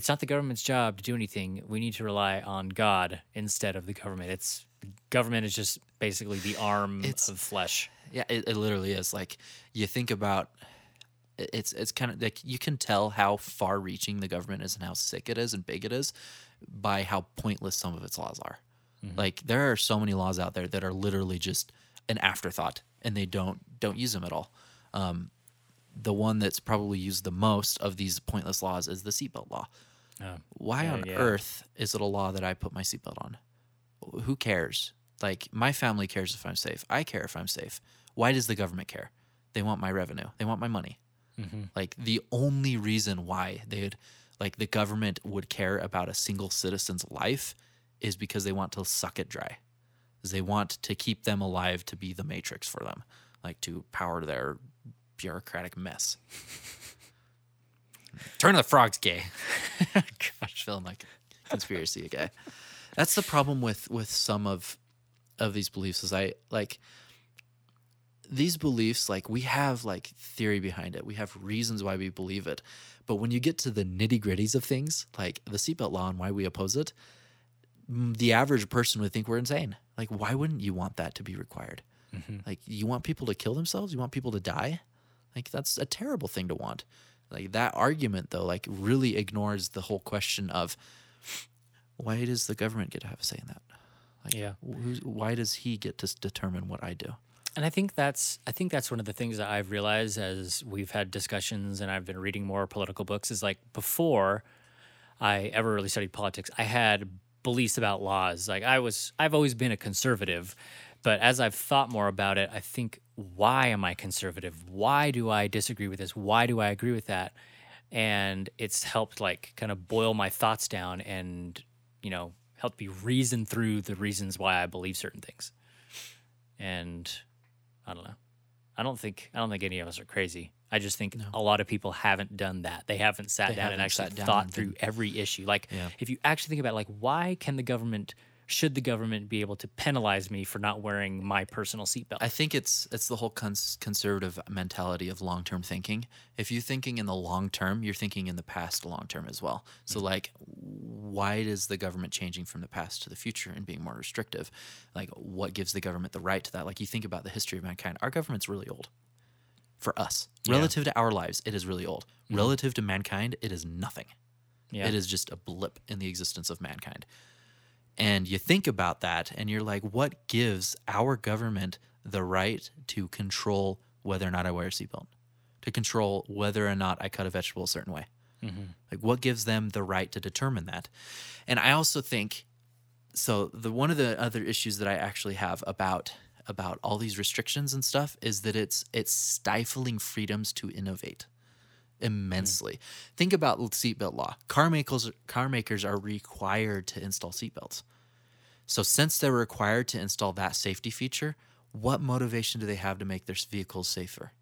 it's not the government's job to do anything. We need to rely on God instead of the government. It's government is just basically the arm It's- of flesh. Yeah, it, it literally is. Like you think about it's it's kind of like you can tell how far reaching the government is and how sick it is and big it is by how pointless some of its laws are. Like there are so many laws out there that are literally just an afterthought and they don't don't use them at all. Um, the one that's probably used the most of these pointless laws is the seatbelt law. Why Yeah, on yeah. earth is it a law that I put my seatbelt on? Who cares? Like my family cares if I'm safe. I care if I'm safe. Why does the government care? They want my revenue. They want my money. Mm-hmm. Like the only reason why they would like the government would care about a single citizen's life is because they want to suck it dry. They want to keep them alive to be the matrix for them, like to power their bureaucratic mess. Turn the frogs gay. Gosh, feeling like conspiracy guy. That's the problem with with some of of these beliefs. Is I like these beliefs. Like we have like theory behind it. We have reasons why we believe it. But when you get to the nitty gritties of things, like the seatbelt law and why we oppose it, the average person would think we're insane. Like, why wouldn't you want that to be required? Mm-hmm. Like, you want people to kill themselves? You want people to die? Like, that's a terrible thing to want. Like, that argument, though, like, really ignores the whole question of why does the government get to have a say in that? Like, Yeah. who's, why does he get to determine what I do? And I think that's I think that's one of the things that I've realized as we've had discussions and I've been reading more political books is like before I ever really studied politics, I had beliefs about laws. Like I was I've always been a conservative, but as I've thought more about it, I think why am I conservative? Why do I disagree with this? Why do I agree with that? And it's helped like kind of boil my thoughts down and, you know, helped me reason through the reasons why I believe certain things. And I don't know. I don't think I don't think any of us are crazy. I just think a lot of people haven't done that. They haven't sat They down and haven't actually sat down thought through every issue. Like Yeah. if you actually think about it, like why can the government should the government be able to penalize me for not wearing my personal seatbelt? I think it's it's the whole cons- conservative mentality of long term thinking. If you're thinking in the long term, you're thinking in the past long term as well. So mm. like, why is the government changing from the past to the future and being more restrictive? Like, what gives the government the right to that? Like, you think about the history of mankind. Our government's really old. For us, relative to our lives, it is really old. Mm. Relative to mankind, it is nothing. yeah. It is just a blip in the existence of mankind. And you think about that and you're like, what gives our government the right to control whether or not I wear a seatbelt? To control whether or not I cut a vegetable a certain way? Mm-hmm. Like, what gives them the right to determine that? And I also think so the one of the other issues that I actually have about about all these restrictions and stuff is that it's it's stifling freedoms to innovate Mm-hmm. immensely. Think about seatbelt law. Car makers car makers are required to install seatbelts. So since they're required to install that safety feature, what motivation do they have to make their vehicles safer?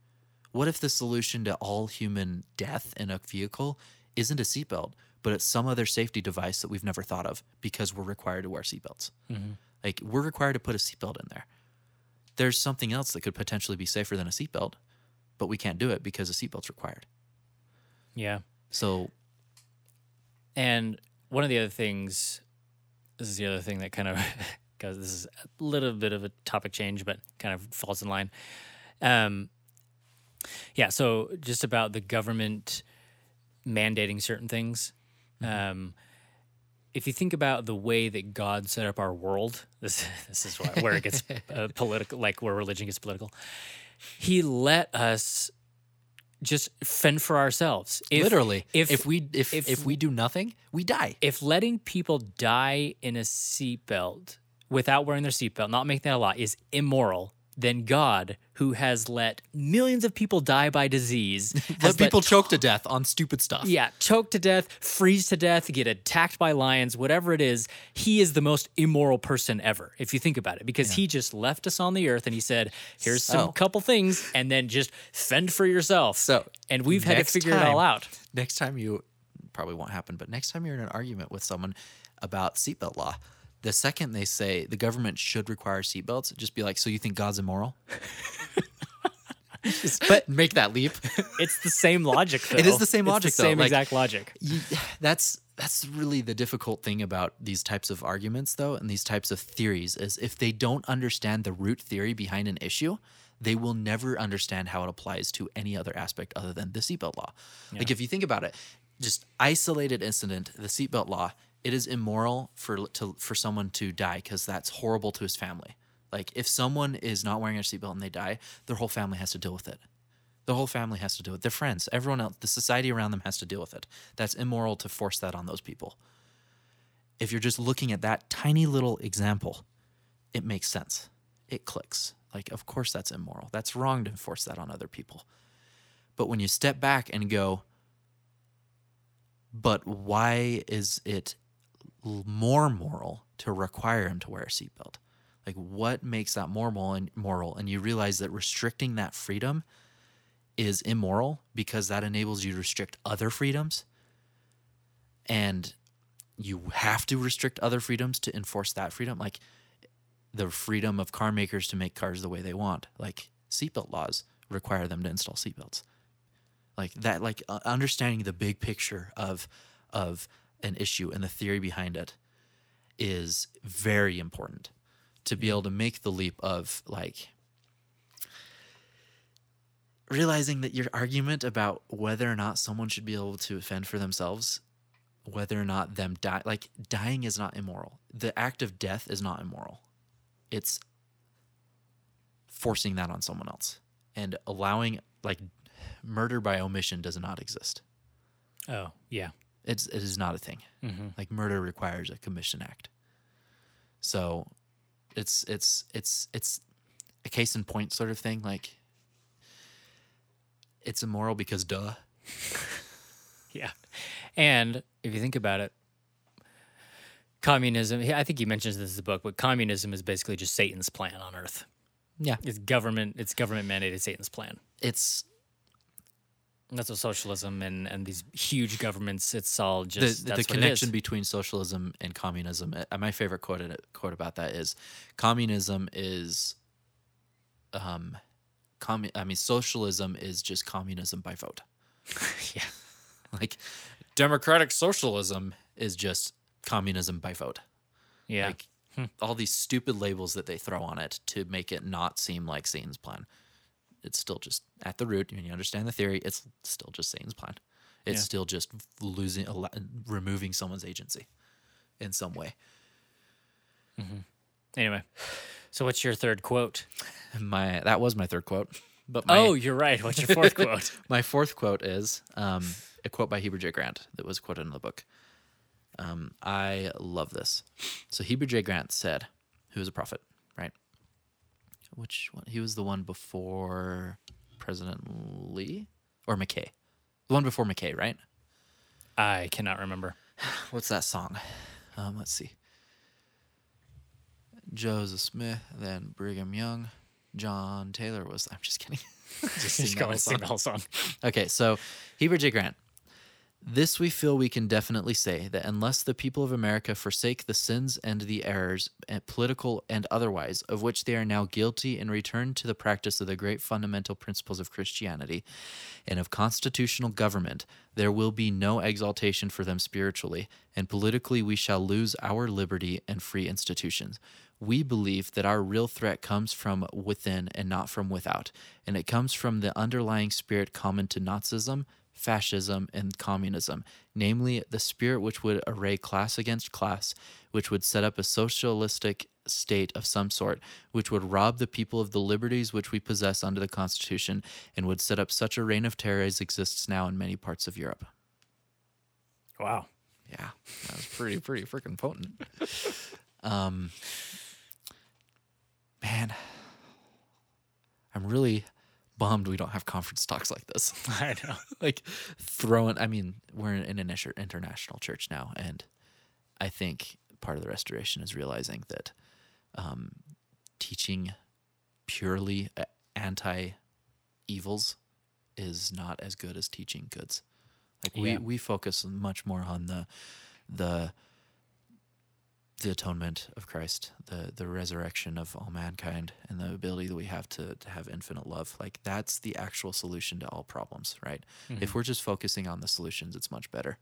What if the solution to all human death in a vehicle isn't a seatbelt, but it's some other safety device that we've never thought of because we're required to wear seatbelts? Mm-hmm. Like we're required to put a seatbelt in there. There's something else that could potentially be safer than a seatbelt, but we can't do it because a seatbelt's required. Yeah. So And one of the other things, this is the other thing that kind of, because this is a little bit of a topic change, but kind of falls in line. Um, yeah, so just about the government mandating certain things. Um, if you think about the way that God set up our world, this this is where it gets uh, political, like where religion gets political. He let us just fend for ourselves. If, Literally, if if, we if, if- if we do nothing, we die. if letting people die in a seatbelt without wearing their seatbelt, not making that a law, is immoral, then God, who has let millions of people die by disease, Let has people choke to death on stupid stuff. yeah, choke to death, freeze to death, get attacked by lions, whatever it is, he is the most immoral person ever, if you think about it, because he just left us on the earth and he said, here's some couple things, and then just fend for yourself. So, and we've had to figure it all out. Next time you probably won't happen, but next time you're in an argument with someone about seatbelt law, the second they say the government should require seatbelts, just be like, "So you think God's immoral?" but make that leap. It's the same logic, though. It is the same It's logic, the though. same Like- exact logic. You, that's that's really the difficult thing about these types of arguments though and these types of theories is if they don't understand the root theory behind an issue they will never understand how it applies to any other aspect other than the seatbelt law like if you think about it just isolated incident the seatbelt law it is immoral for to for someone to die because that's horrible to his family like if someone is not wearing a seatbelt and they die their whole family has to deal with it the whole family has to do it. Their friends, everyone else, the society around them has to deal with it. That's immoral to force that on those people. If you're just looking at that tiny little example, it makes sense. It clicks. Like, of course, that's immoral. That's wrong to enforce that on other people. But when you step back and go, but why is it more moral to require him to wear a seatbelt? Like, what makes that more moral and moral? And you realize that restricting that freedom is immoral because that enables you to restrict other freedoms. And you have to restrict other freedoms to enforce that freedom. Like the freedom of car makers to make cars the way they want. Like seatbelt laws require them to install seatbelts. Like that, like uh, understanding the big picture of of an issue and the theory behind it is very important to be mm-hmm. able to make the leap of like realizing that your argument about whether or not someone should be able to fend for themselves, whether or not them die, like dying is not immoral. The act of death is not immoral. It's forcing that on someone else and allowing, like, murder by omission does not exist. Oh, yeah. It's it is not a thing. Mm-hmm. Like murder requires a commission act. So, it's it's it's it's a case in point sort of thing. Like, it's immoral because duh. Yeah. And if you think about it, communism, I think he mentions this in the book, but communism is basically just Satan's plan on earth. Yeah, It's government, it's government mandated Satan's plan. it's that's what socialism and, and these huge governments, it's all just the it connection between socialism and communism. uh, My favorite quote quote about that is, "Communism is, um, commu- I mean, socialism is just communism by vote. yeah. Like, democratic socialism is just communism by vote. Yeah. Like all these stupid labels that they throw on it to make it not seem like Satan's plan. It's still just at the root. When you understand the theory, it's still just Satan's plan. It's Yeah. still just losing, removing someone's agency in some way. anyway. So what's your third quote? My that was my third quote. But my, oh, you're right. What's your fourth quote? my fourth quote is um, a quote by Heber J. Grant that was quoted in the book. Um, I love this. So Heber J. Grant said, who is a prophet, right? Which one? He was the one before President Lee or McKay. The one before McKay, right? I cannot remember. What's that song? Um, let's see. Joseph Smith, then Brigham Young, John Taylor was. I'm just kidding. just Just that go and sing the whole song. Okay, so Heber J. Grant. This we feel we can definitely say that unless the people of America forsake the sins and the errors, eh, political and otherwise, of which they are now guilty and return to the practice of the great fundamental principles of Christianity and of constitutional government, there will be no exaltation for them spiritually, and politically we shall lose our liberty and free institutions. We believe that our real threat comes from within and not from without, and it comes from the underlying spirit common to Nazism, fascism, and communism, namely the spirit which would array class against class, which would set up a socialistic state of some sort, which would rob the people of the liberties which we possess under the Constitution and would set up such a reign of terror as exists now in many parts of Europe. Wow. Yeah, that was pretty, pretty freaking potent. Um, man, I'm really bummed we don't have conference talks like this. I know. like throwing, I mean, we're in an international church now, and I think part of the restoration is realizing that um, teaching purely anti evils is not as good as teaching goods. Like we, Yeah. we focus much more on the the the atonement of Christ, the the resurrection of all mankind, and the ability that we have to, to have infinite love. Like that's the actual solution to all problems, right? If we're just focusing on the solutions, it's much better.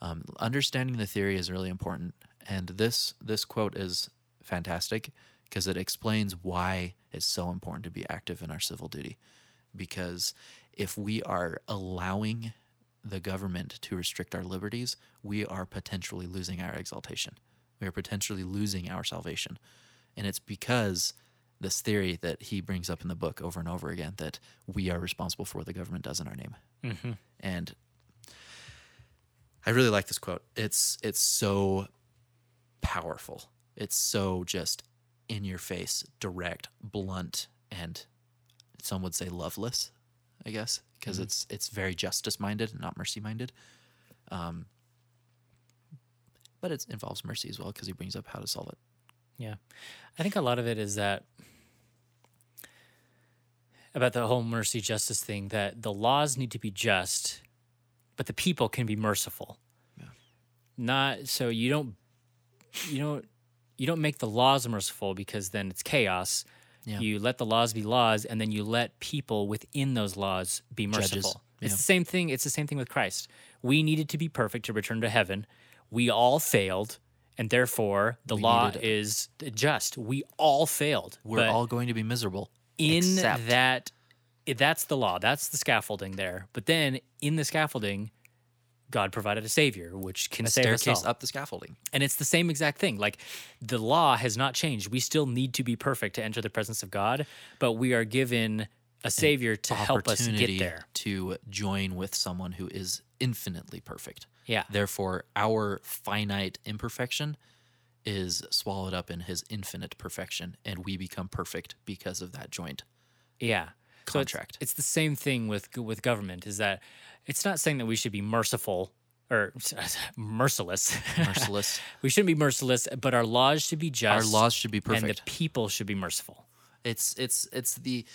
Um, understanding the theory is really important, and this this quote is fantastic because it explains why it's so important to be active in our civil duty. Because if we are allowing the government to restrict our liberties, we are potentially losing our exaltation. We are potentially losing our salvation. And it's because this theory that he brings up in the book over and over again that we are responsible for what the government does in our name. Mm-hmm. And I really like this quote. It's it's so powerful. It's so just in your face, direct, blunt, and some would say loveless, I guess, because it's it's very justice minded, not mercy minded. Um, but it involves mercy as well because he brings up how to solve it. Yeah. I think a lot of it is that about the whole mercy justice thing that the laws need to be just, but the people can be merciful. Yeah. Not so you don't you don't you don't make the laws merciful because then it's chaos. Yeah. You let the laws be laws and then you let people within those laws be merciful. Judges. It's Yeah. the same thing. It's the same thing with Christ. We needed to be perfect to return to heaven. We all failed, and therefore the We law is just. We all failed. We're but all going to be miserable. in except- that. That's the law. That's the scaffolding there. But then in the scaffolding, God provided a savior, which can A save us staircase all. up the scaffolding. And it's the same exact thing. Like the law has not changed. We still need to be perfect to enter the presence of God, but we are given a savior to help us get there. to join with someone who is infinitely perfect. Yeah. Therefore, our finite imperfection is swallowed up in his infinite perfection, and we become perfect because of that joint. Yeah. So it's- Contract. it's, the same thing with with government. Is that it's not saying that we should be merciful or merciless. Merciless. we shouldn't be merciless, but our laws should be just. Our laws should be perfect, and the people should be merciful. It's it's it's the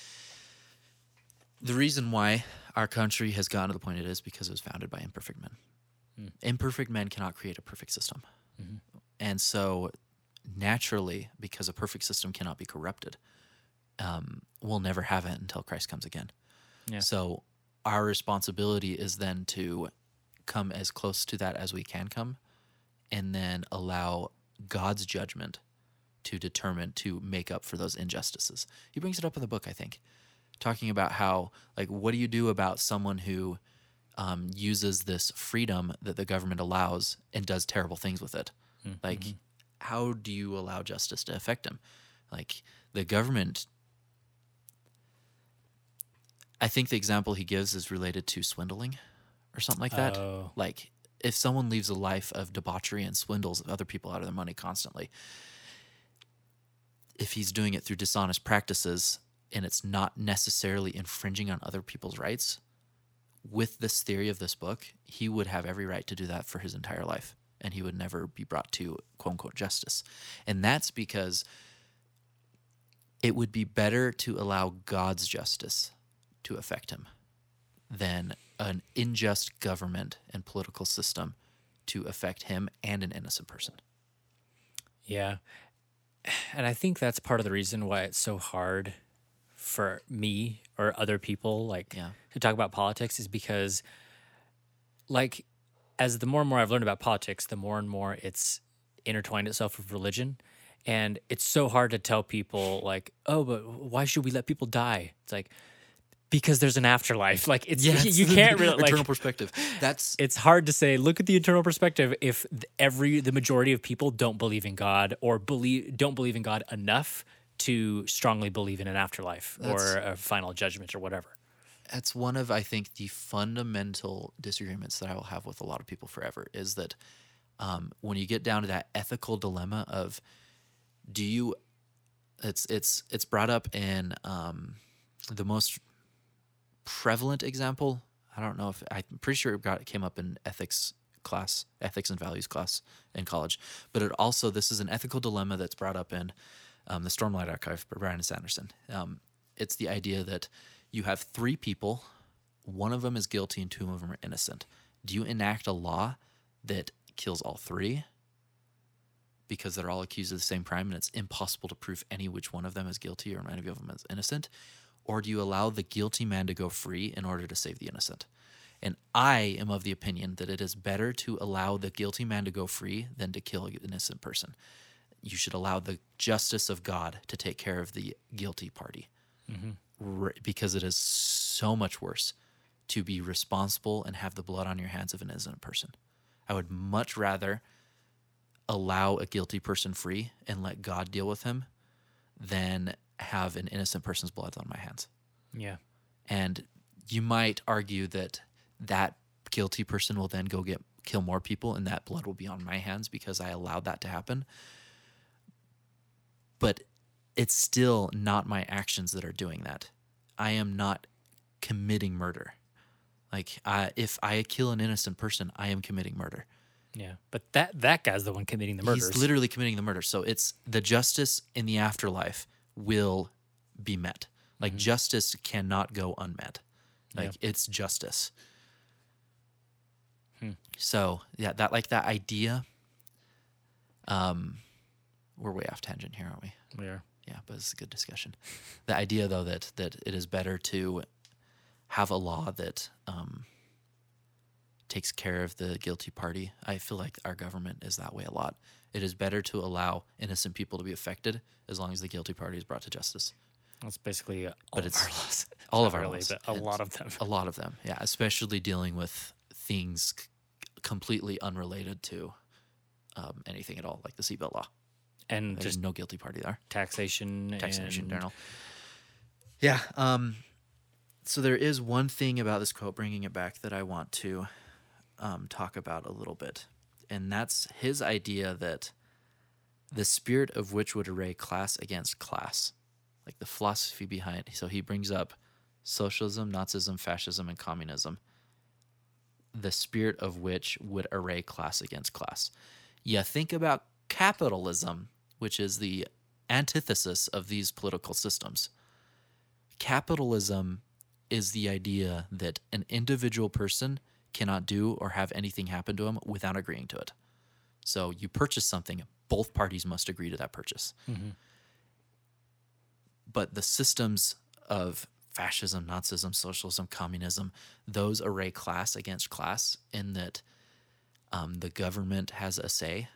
the reason why our country has gotten to the point it is because it was founded by imperfect men. Imperfect men cannot create a perfect system. And so naturally, because a perfect system cannot be corrupted, um, we'll never have it until Christ comes again. Yeah. So our responsibility is then to come as close to that as we can come and then allow God's judgment to determine to make up for those injustices. He brings it up in the book, I think, talking about how like what do you do about someone who um, uses this freedom that the government allows and does terrible things with it. Like, how do you allow justice to affect him? Like the government. I think the example he gives is related to swindling or something like that. Oh. Like if someone leaves a life of debauchery and swindles other people out of their money constantly, if he's doing it through dishonest practices and it's not necessarily infringing on other people's rights, with this theory of this book, he would have every right to do that for his entire life and he would never be brought to quote unquote justice. And that's because it would be better to allow God's justice to affect him than an unjust government and political system to affect him and an innocent person. Yeah. And I think that's part of the reason why it's so hard for me or other people like Yeah. to talk about politics is because like as the more and more I've learned about politics, the more and more it's intertwined itself with religion. And it's so hard to tell people like, oh, but why should we let people die? It's like because there's an afterlife. Like it's Yes. you can't really like eternal perspective. That's it's hard to say look at the internal perspective if every the majority of people don't believe in god or believe don't believe in god enough to strongly believe in an afterlife or a final judgment or whatever that's one of I think the fundamental disagreements that I will have with a lot of people forever is that um, when you get down to that ethical dilemma of do you it's it's it's brought up in um, the most prevalent example. I don't know if I'm pretty sure it got it came up in ethics class, ethics and values class in college. But it also this is an ethical dilemma that's brought up in um, the Stormlight Archive by Brandon Sanderson. Um, it's the idea that you have three people, one of them is guilty and two of them are innocent. Do you enact a law that kills all three? Because they're all accused of the same crime and it's impossible to prove any which one of them is guilty or any of them is innocent? Or do you allow the guilty man to go free in order to save the innocent? And I am of the opinion that it is better to allow the guilty man to go free than to kill an innocent person. You should allow the justice of God to take care of the guilty party mm-hmm. r- because it is so much worse to be responsible and have the blood on your hands of an innocent person. I would much rather allow a guilty person free and let God deal with him than have an innocent person's blood on my hands. yeah And you might argue that that guilty person will then go get kill more people and that blood will be on my hands because I allowed that to happen. But it's still not my actions that are doing that. I am not committing murder. Like I, if I kill an innocent person, I am committing murder. yeah but that that guy's the one committing the murder. He's literally committing the murder. So it's the justice in the afterlife will be met. Like justice cannot go unmet. Like it's justice. So yeah, that like that idea. Um, we're way off tangent here, aren't we? yeah Yeah, but it's a good discussion. The idea, though, that that it is better to have a law that um, takes care of the guilty party. I feel like our government is that way a lot. It is better to allow innocent people to be affected as long as the guilty party is brought to justice. that's basically all But of it's our laws all of our really, laws. but a lot of them A lot of them, yeah, especially dealing with things c- completely unrelated to um, anything at all, like the seatbelt law. And There's just no guilty party there. taxation taxation in and general. Yeah. Um, so there is one thing about this quote, bringing it back, that I want to um, talk about a little bit, and that's his idea that the spirit of which would array class against class, like the philosophy behind. So he brings up socialism, Nazism, fascism, and communism. The spirit of which would array class against class. You think about capitalism, which is the antithesis of these political systems. Capitalism is the idea that an individual person cannot do or have anything happen to him without agreeing to it. So you purchase something, both parties must agree to that purchase. But the systems of fascism, Nazism, socialism, communism, those array class against class in that um, the government has a say.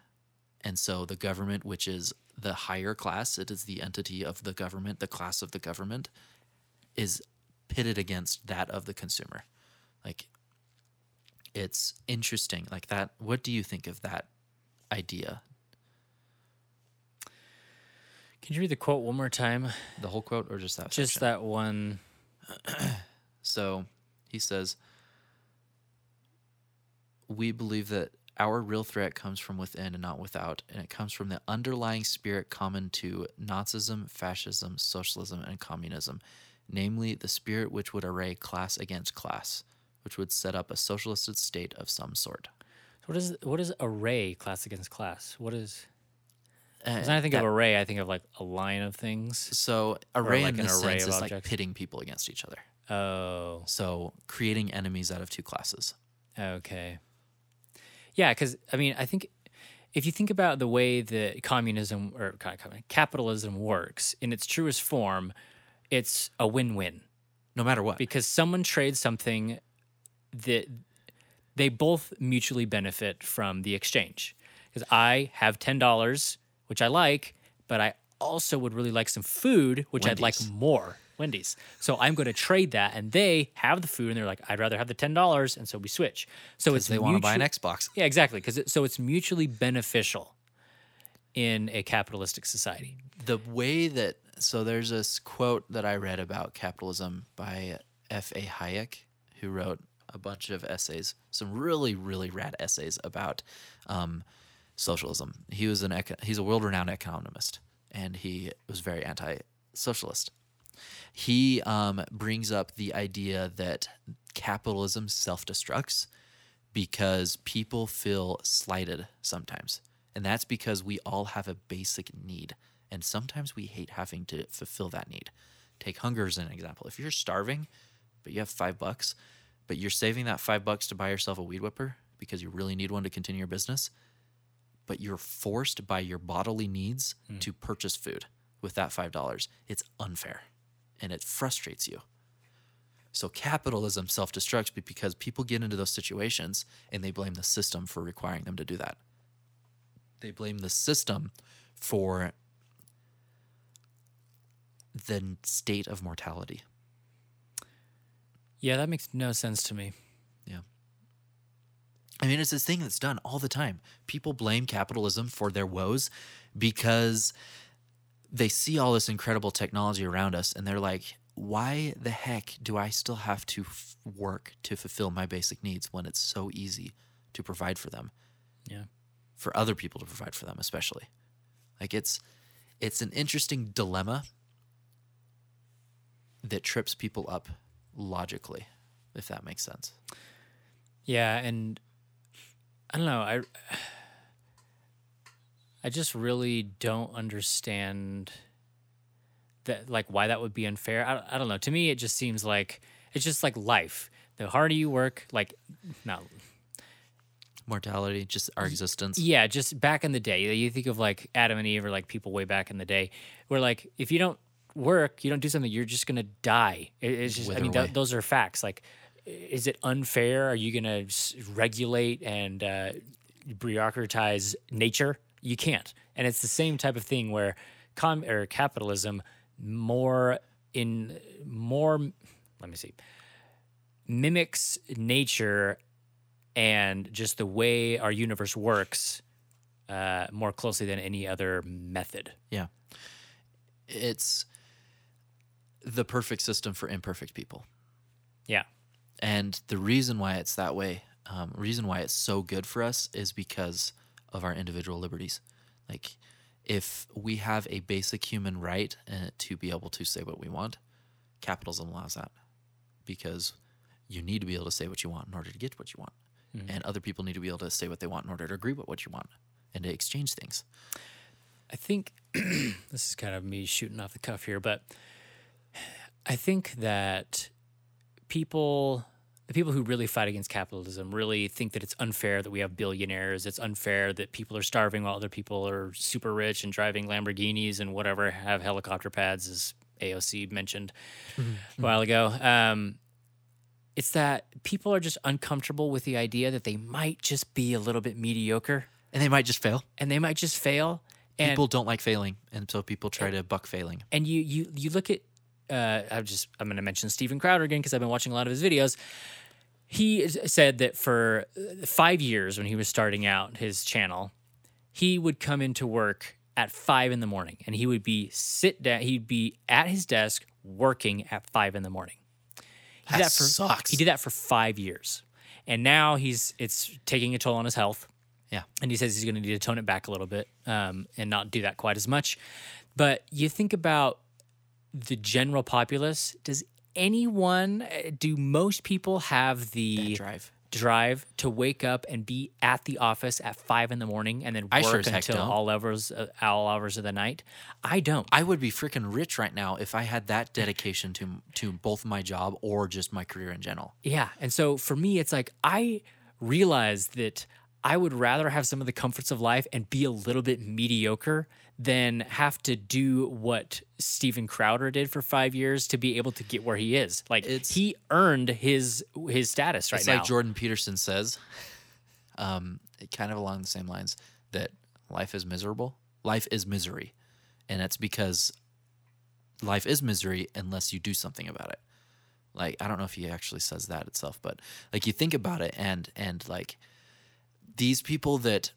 And so the government, which is the higher class, it is the entity of the government, the class of the government, is pitted against that of the consumer. Like, it's interesting. Like that. What do you think of that idea? can you read the quote one more time The whole quote, or just that? just section? that one So he says, We believe that our real threat comes from within and not without, and it comes from the underlying spirit common to Nazism, fascism, socialism, and communism, namely the spirit which would array class against class, which would set up a socialist state of some sort. what is what is array class against class what is Uh, when i think of array i think of like a line of things so array like in this array sense is like pitting people against each other. oh So creating enemies out of two classes. Okay. Yeah, because I mean, I think if you think about the way that communism or ca- ca- capitalism works in its truest form, it's a win-win No matter what. because someone trades something that they both mutually benefit from the exchange. Because I have ten dollars, which I like, but I also would really like some food, which I'd like more. Wendy's. So I'm going to trade that, and they have the food, and they're like, I'd rather have the ten dollars, and so we switch. So it's they want to buy an Xbox. Yeah, exactly. Because it, so it's mutually beneficial in a capitalistic society. the way that so there's this quote that I read about capitalism by F. A. Hayek, who wrote a bunch of essays, some really really rad essays about um, socialism. He was an eco- he's a world renowned economist, and he was very anti socialist. He um, brings up the idea that capitalism self destructs because people feel slighted sometimes. And that's because we all have a basic need. And sometimes we hate having to fulfill that need. Take hunger as an example. If you're starving, but you have five bucks, but you're saving that five bucks to buy yourself a weed whipper because you really need one to continue your business, but you're forced by your bodily needs to purchase food with that five dollars, it's unfair and it frustrates you. So capitalism self destructs because people get into those situations and they blame the system for requiring them to do that. They blame the system for the state of mortality. Yeah, that makes no sense to me. Yeah. I mean, it's this thing that's done all the time. People blame capitalism for their woes because they see all this incredible technology around us and they're like, why the heck do I still have to f- work to fulfill my basic needs when it's so easy to provide for them? Yeah. For other people to provide for them, especially. Like it's it's an interesting dilemma that trips people up logically, if that makes sense. Yeah, and I don't know. I I just really don't understand that like why that would be unfair. I, I don't know. To me, it just seems like it's just like life. The harder you work, like not mortality, just our existence. yeah, just back in the day. You think of like Adam and Eve or like people way back in the day, where like if you don't work, you don't do something, you're just gonna die. It- it's just. I mean, th- those are facts. Like, is it unfair? Are you gonna s- regulate and uh, bureaucratize nature? You can't. And it's the same type of thing where com or capitalism more in more. Let me see. Mimics nature and just the way our universe works uh, more closely than any other method. Yeah. It's the perfect system for imperfect people. Yeah. And the reason why it's that way, um, reason why it's so good for us is because of our individual liberties. Like, if we have a basic human right uh, to be able to say what we want, capitalism allows that because you need to be able to say what you want in order to get what you want. And other people need to be able to say what they want in order to agree with what you want and to exchange things. I think this is kind of me shooting off the cuff here, but I think that people, the people who really fight against capitalism, really think that it's unfair that we have billionaires. It's unfair that people are starving while other people are super rich and driving Lamborghinis and whatever, have helicopter pads, as AOC mentioned a while ago. Um, it's that people are just uncomfortable with the idea that they might just be a little bit mediocre And they might just fail. and they might just fail. And people don't like failing, and so people try to buck failing. and you you you look at uh, I'm just I'm going to mention Steven Crowder again because I've been watching a lot of his videos. He said that for uh, five years when he was starting out his channel, he would come into work at five in the morning and he would be sit down. He'd be at his desk working at five in the morning. He did That for, sucks. He did that for five years, and now he's it's taking a toll on his health Yeah. and he says he's going to need to tone it back a little bit um, and not do that quite as much. But you think about the general populace. Does anyone, uh, do most people have the drive. drive to wake up and be at the office at five in the morning and then work sure until all hours, uh, all hours of the night? I don't. I would be freaking rich right now if I had that dedication to to both my job or just my career in general. Yeah. And so for me, it's like I realized that I would rather have some of the comforts of life and be a little bit mediocre than have to do what Steven Crowder did for five years to be able to get where he is. Like It's- he earned his his status right it's now. like Jordan Peterson says, um, kind of along the same lines that life is miserable. Life is misery, and it's because life is misery unless you do something about it. Like I don't know if he actually says that itself, but like you think about it and and like these people that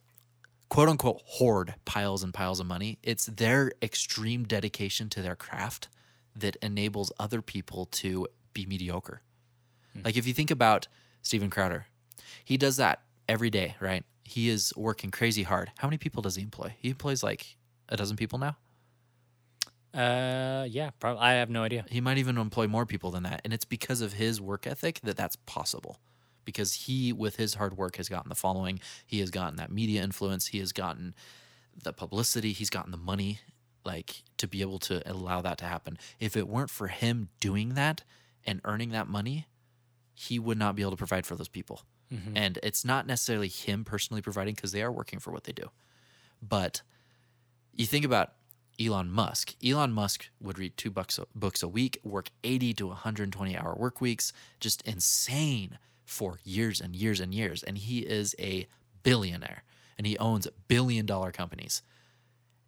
quote unquote hoard piles and piles of money, it's their extreme dedication to their craft that enables other people to be mediocre. Like if you think about Steven Crowder, he does that every day, right? He is working crazy hard. How many people does he employ? He employs like a dozen people now. Uh, yeah, probably. I have no idea. He might even employ more people than that, and it's because of his work ethic that that's possible. Because he, with his hard work, has gotten the following. He has gotten that media influence. He has gotten the publicity. He's gotten the money, like to be able to allow that to happen. If it weren't for him doing that and earning that money, he would not be able to provide for those people. Mm-hmm. And it's not necessarily him personally providing because they are working for what they do. But you think about Elon Musk. Elon Musk would read two bucks books a week, work 80 to 120 hour work weeks, just insane for years and years and years. And he is a billionaire and he owns billion dollar companies.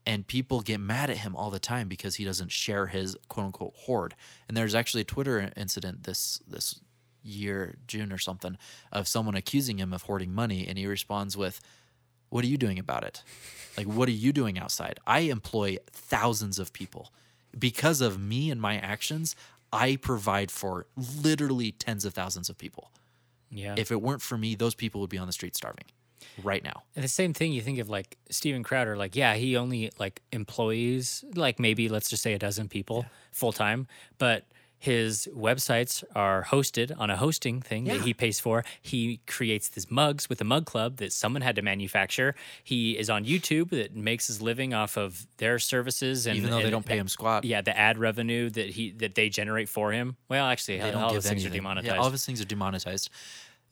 And people get mad at him all the time because he doesn't share his quote unquote hoard. And there's actually a Twitter incident this this year, June or something, of someone accusing him of hoarding money, and he responds with, "What are you doing about it? Like, what are you doing outside? I employ thousands of people. Because of me and my actions, I provide for literally tens of thousands of people. Yeah. If it weren't for me, those people would be on the street starving right now. And the same thing you think of like Steven Crowder, like, yeah, he only like employees, like maybe let's just say a dozen people full time, but his websites are hosted on a hosting thing that he pays for. He creates these mugs with the mug club that someone had to manufacture. He is on YouTube that makes his living off of their services and Even though they don't pay him squat, Yeah, the ad revenue that he that they generate for him. Well, actually, they all don't all give those things are anything. demonetized. Yeah, all of his things are demonetized.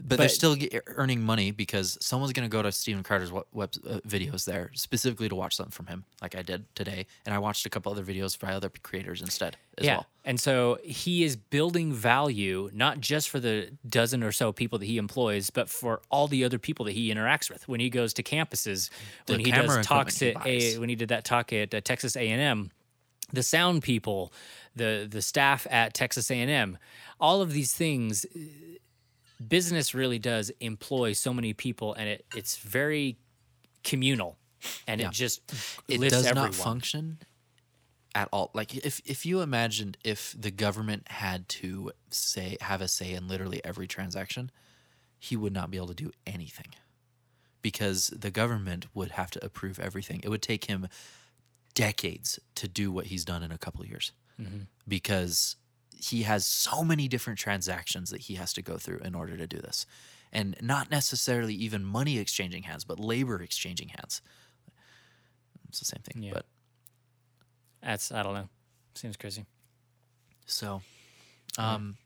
But, they're still get, earning money because someone's going to go to Steven Crowder's web, web uh, videos there specifically to watch something from him, like I did today. And I watched a couple other videos by other creators instead as yeah. well. And so he is building value not just for the dozen or so people that he employs, but for all the other people that he interacts with. When he goes to campuses, The when he does talks at he a, when he did that talk at uh, Texas A&M, the sound people, the the staff at Texas A&M, all of these things uh, business really does employ so many people and it it's very communal and Yeah. it just It does everyone. not function at all. Like if if you imagined if the government had to say have a say in literally every transaction, he would not be able to do anything. Because the government would have to approve everything. It would take him decades to do what he's done in a couple of years. Mm-hmm. Because he has so many different transactions that he has to go through in order to do this. And not necessarily even money exchanging hands, but labor exchanging hands. It's the same thing. Yeah. But That's I don't know. Seems crazy. so um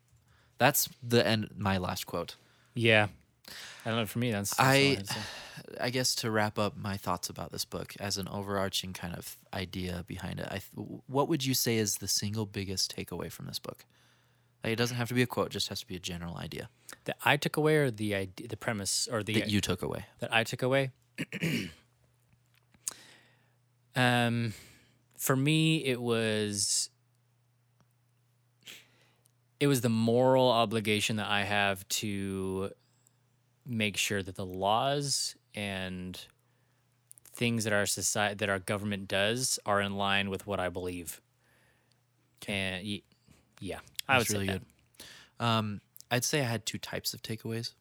that's the end my last quote. Yeah. I don't know. For me, that's, that's I had to say. I guess to wrap up my thoughts about this book as an overarching kind of idea behind it, I th- what would you say is the single biggest takeaway from this book? Like, it doesn't have to be a quote; just has to be a general idea that I took away, or the idea, the premise, or the that you took away. that I took away. um, for me, it was it was the moral obligation that I have to make sure that the laws and things that our society that our government does are in line with what I believe. And y- yeah, I would That's say really that. good. Um, I'd say I had two types of takeaways,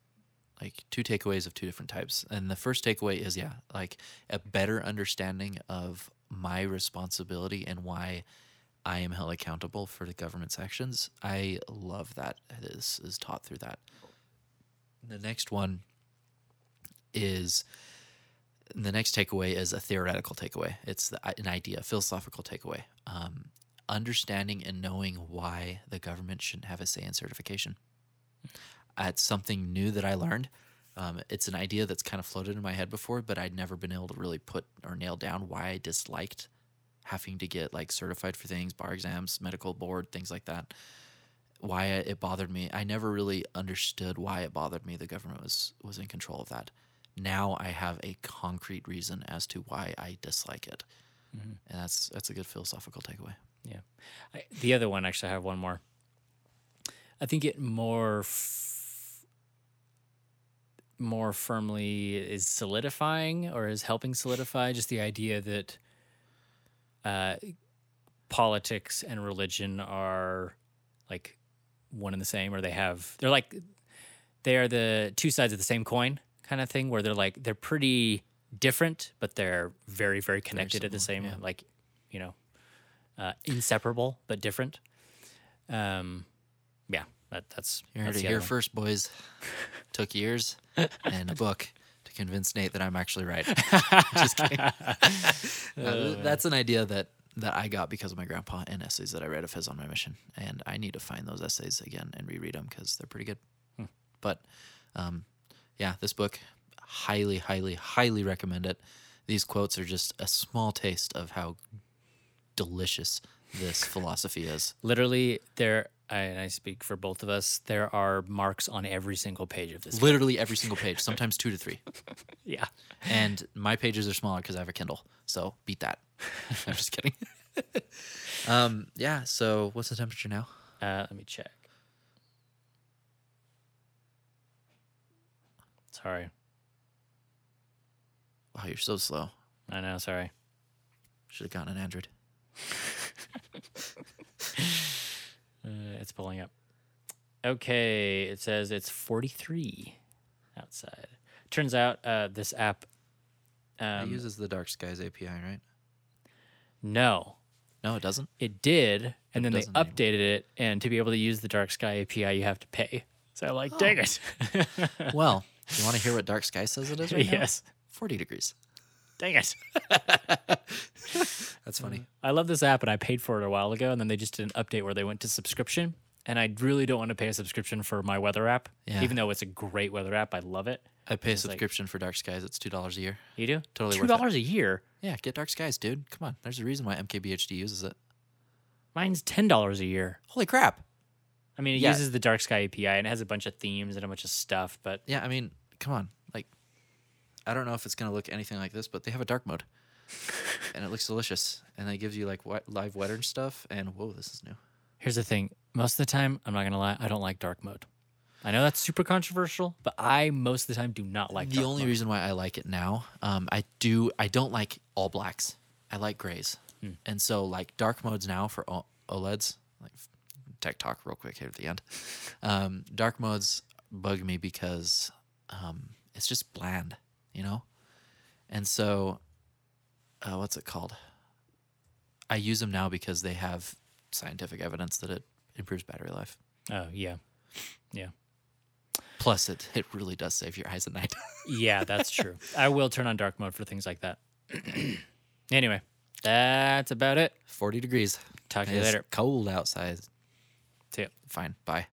like two takeaways of two different types. And the first takeaway is yeah, like a better understanding of my responsibility and why I am held accountable for the government's actions. I love that it is is taught through that. The next one is the next takeaway is a theoretical takeaway. It's the, an idea, a philosophical takeaway. Um, understanding and knowing why the government shouldn't have a say in certification. It's something new that I learned. Um, it's an idea that's kind of floated in my head before, but I'd never been able to really put or nail down why I disliked having to get like certified for things, bar exams, medical board, things like that. Why it bothered me. I never really understood why it bothered me. The government was was in control of that. Now I have a concrete reason as to why I dislike it, and that's that's a good philosophical takeaway. Yeah. I, the other one, actually, I have one more. I think it more f- more firmly is solidifying or is helping solidify just the idea that uh, politics and religion are like one and the same, or they have they're like they are the two sides of the same coin kind of thing, where they're like they're pretty different, but they're very very connected at the same yeah. like you know uh, inseparable but different. Um, yeah, that, that's You heard it here first, boys. Took years and a book to convince Nate that I'm actually right. Just kidding. Uh, that's an idea that that I got because of my grandpa and essays that I read of his on my mission, and I need to find those essays again and reread them because they're pretty good. But um, yeah, this book, highly, highly, highly recommend it. These quotes are just a small taste of how delicious this philosophy is. Literally, there. I, and I speak for both of us. There are marks on every single page of this. Literally every single page, sometimes two to three. Yeah. and my pages are smaller because I have a Kindle. So beat that. I'm just kidding. um, yeah. So what's the temperature now? Uh, let me check. Sorry. Wow, you're so slow. I know. Sorry. Should have gotten an Android. Uh, it's pulling up. Okay, it says it's 43 outside. Turns out uh, this app. it Um, uses the Dark Skies API, right? no, No, it doesn't. it did, and It then they doesn't anymore. updated it. And to be able to use the Dark Sky API, you have to pay. So I'm like, dang it. well, you want to hear what Dark Sky says it is right now? yes, 40 degrees. dang it. That's funny. Uh, I love this app, and I paid for it a while ago, and then they just did an update where they went to subscription. And I really don't want to pay a subscription for my weather app, Yeah. even though it's a great weather app. I love it. I pay a It's like- subscription for Dark Skies. It's $2 a year. You do Totally two worth it. dollars a year. Yeah, get Dark Skies, dude. Come on. There's a reason why MKBHD uses it. Mine's ten dollars a year. Holy crap. I mean, it Yeah. uses the Dark Sky API and it has a bunch of themes and a bunch of stuff. But Yeah, I mean, come on. Like, I don't know if it's going to look anything like this, but they have a dark mode. and it looks delicious. And it gives you like wet, live weather and stuff. And whoa, this is new. here's the thing: most of the time, I'm not gonna lie, I don't like dark mode. I know that's super controversial, but I most of the time do not like the only mode. reason why I like it now, um, I do, I don't like all blacks. I like grays. Hmm. And so, like, dark modes now for O- OLEDs, like tech talk real quick here at the end. Um, dark modes bug me because um, it's just bland, you know? And so, uh, what's it called? I use them now because they have scientific evidence that it improves battery life. Oh yeah, yeah, Plus, it, it really does save your eyes at night. yeah. That's true. I will turn on dark mode for things like that. anyway, that's about it. 40 degrees. Talk to you later. cold outside. See ya. Fine. Bye.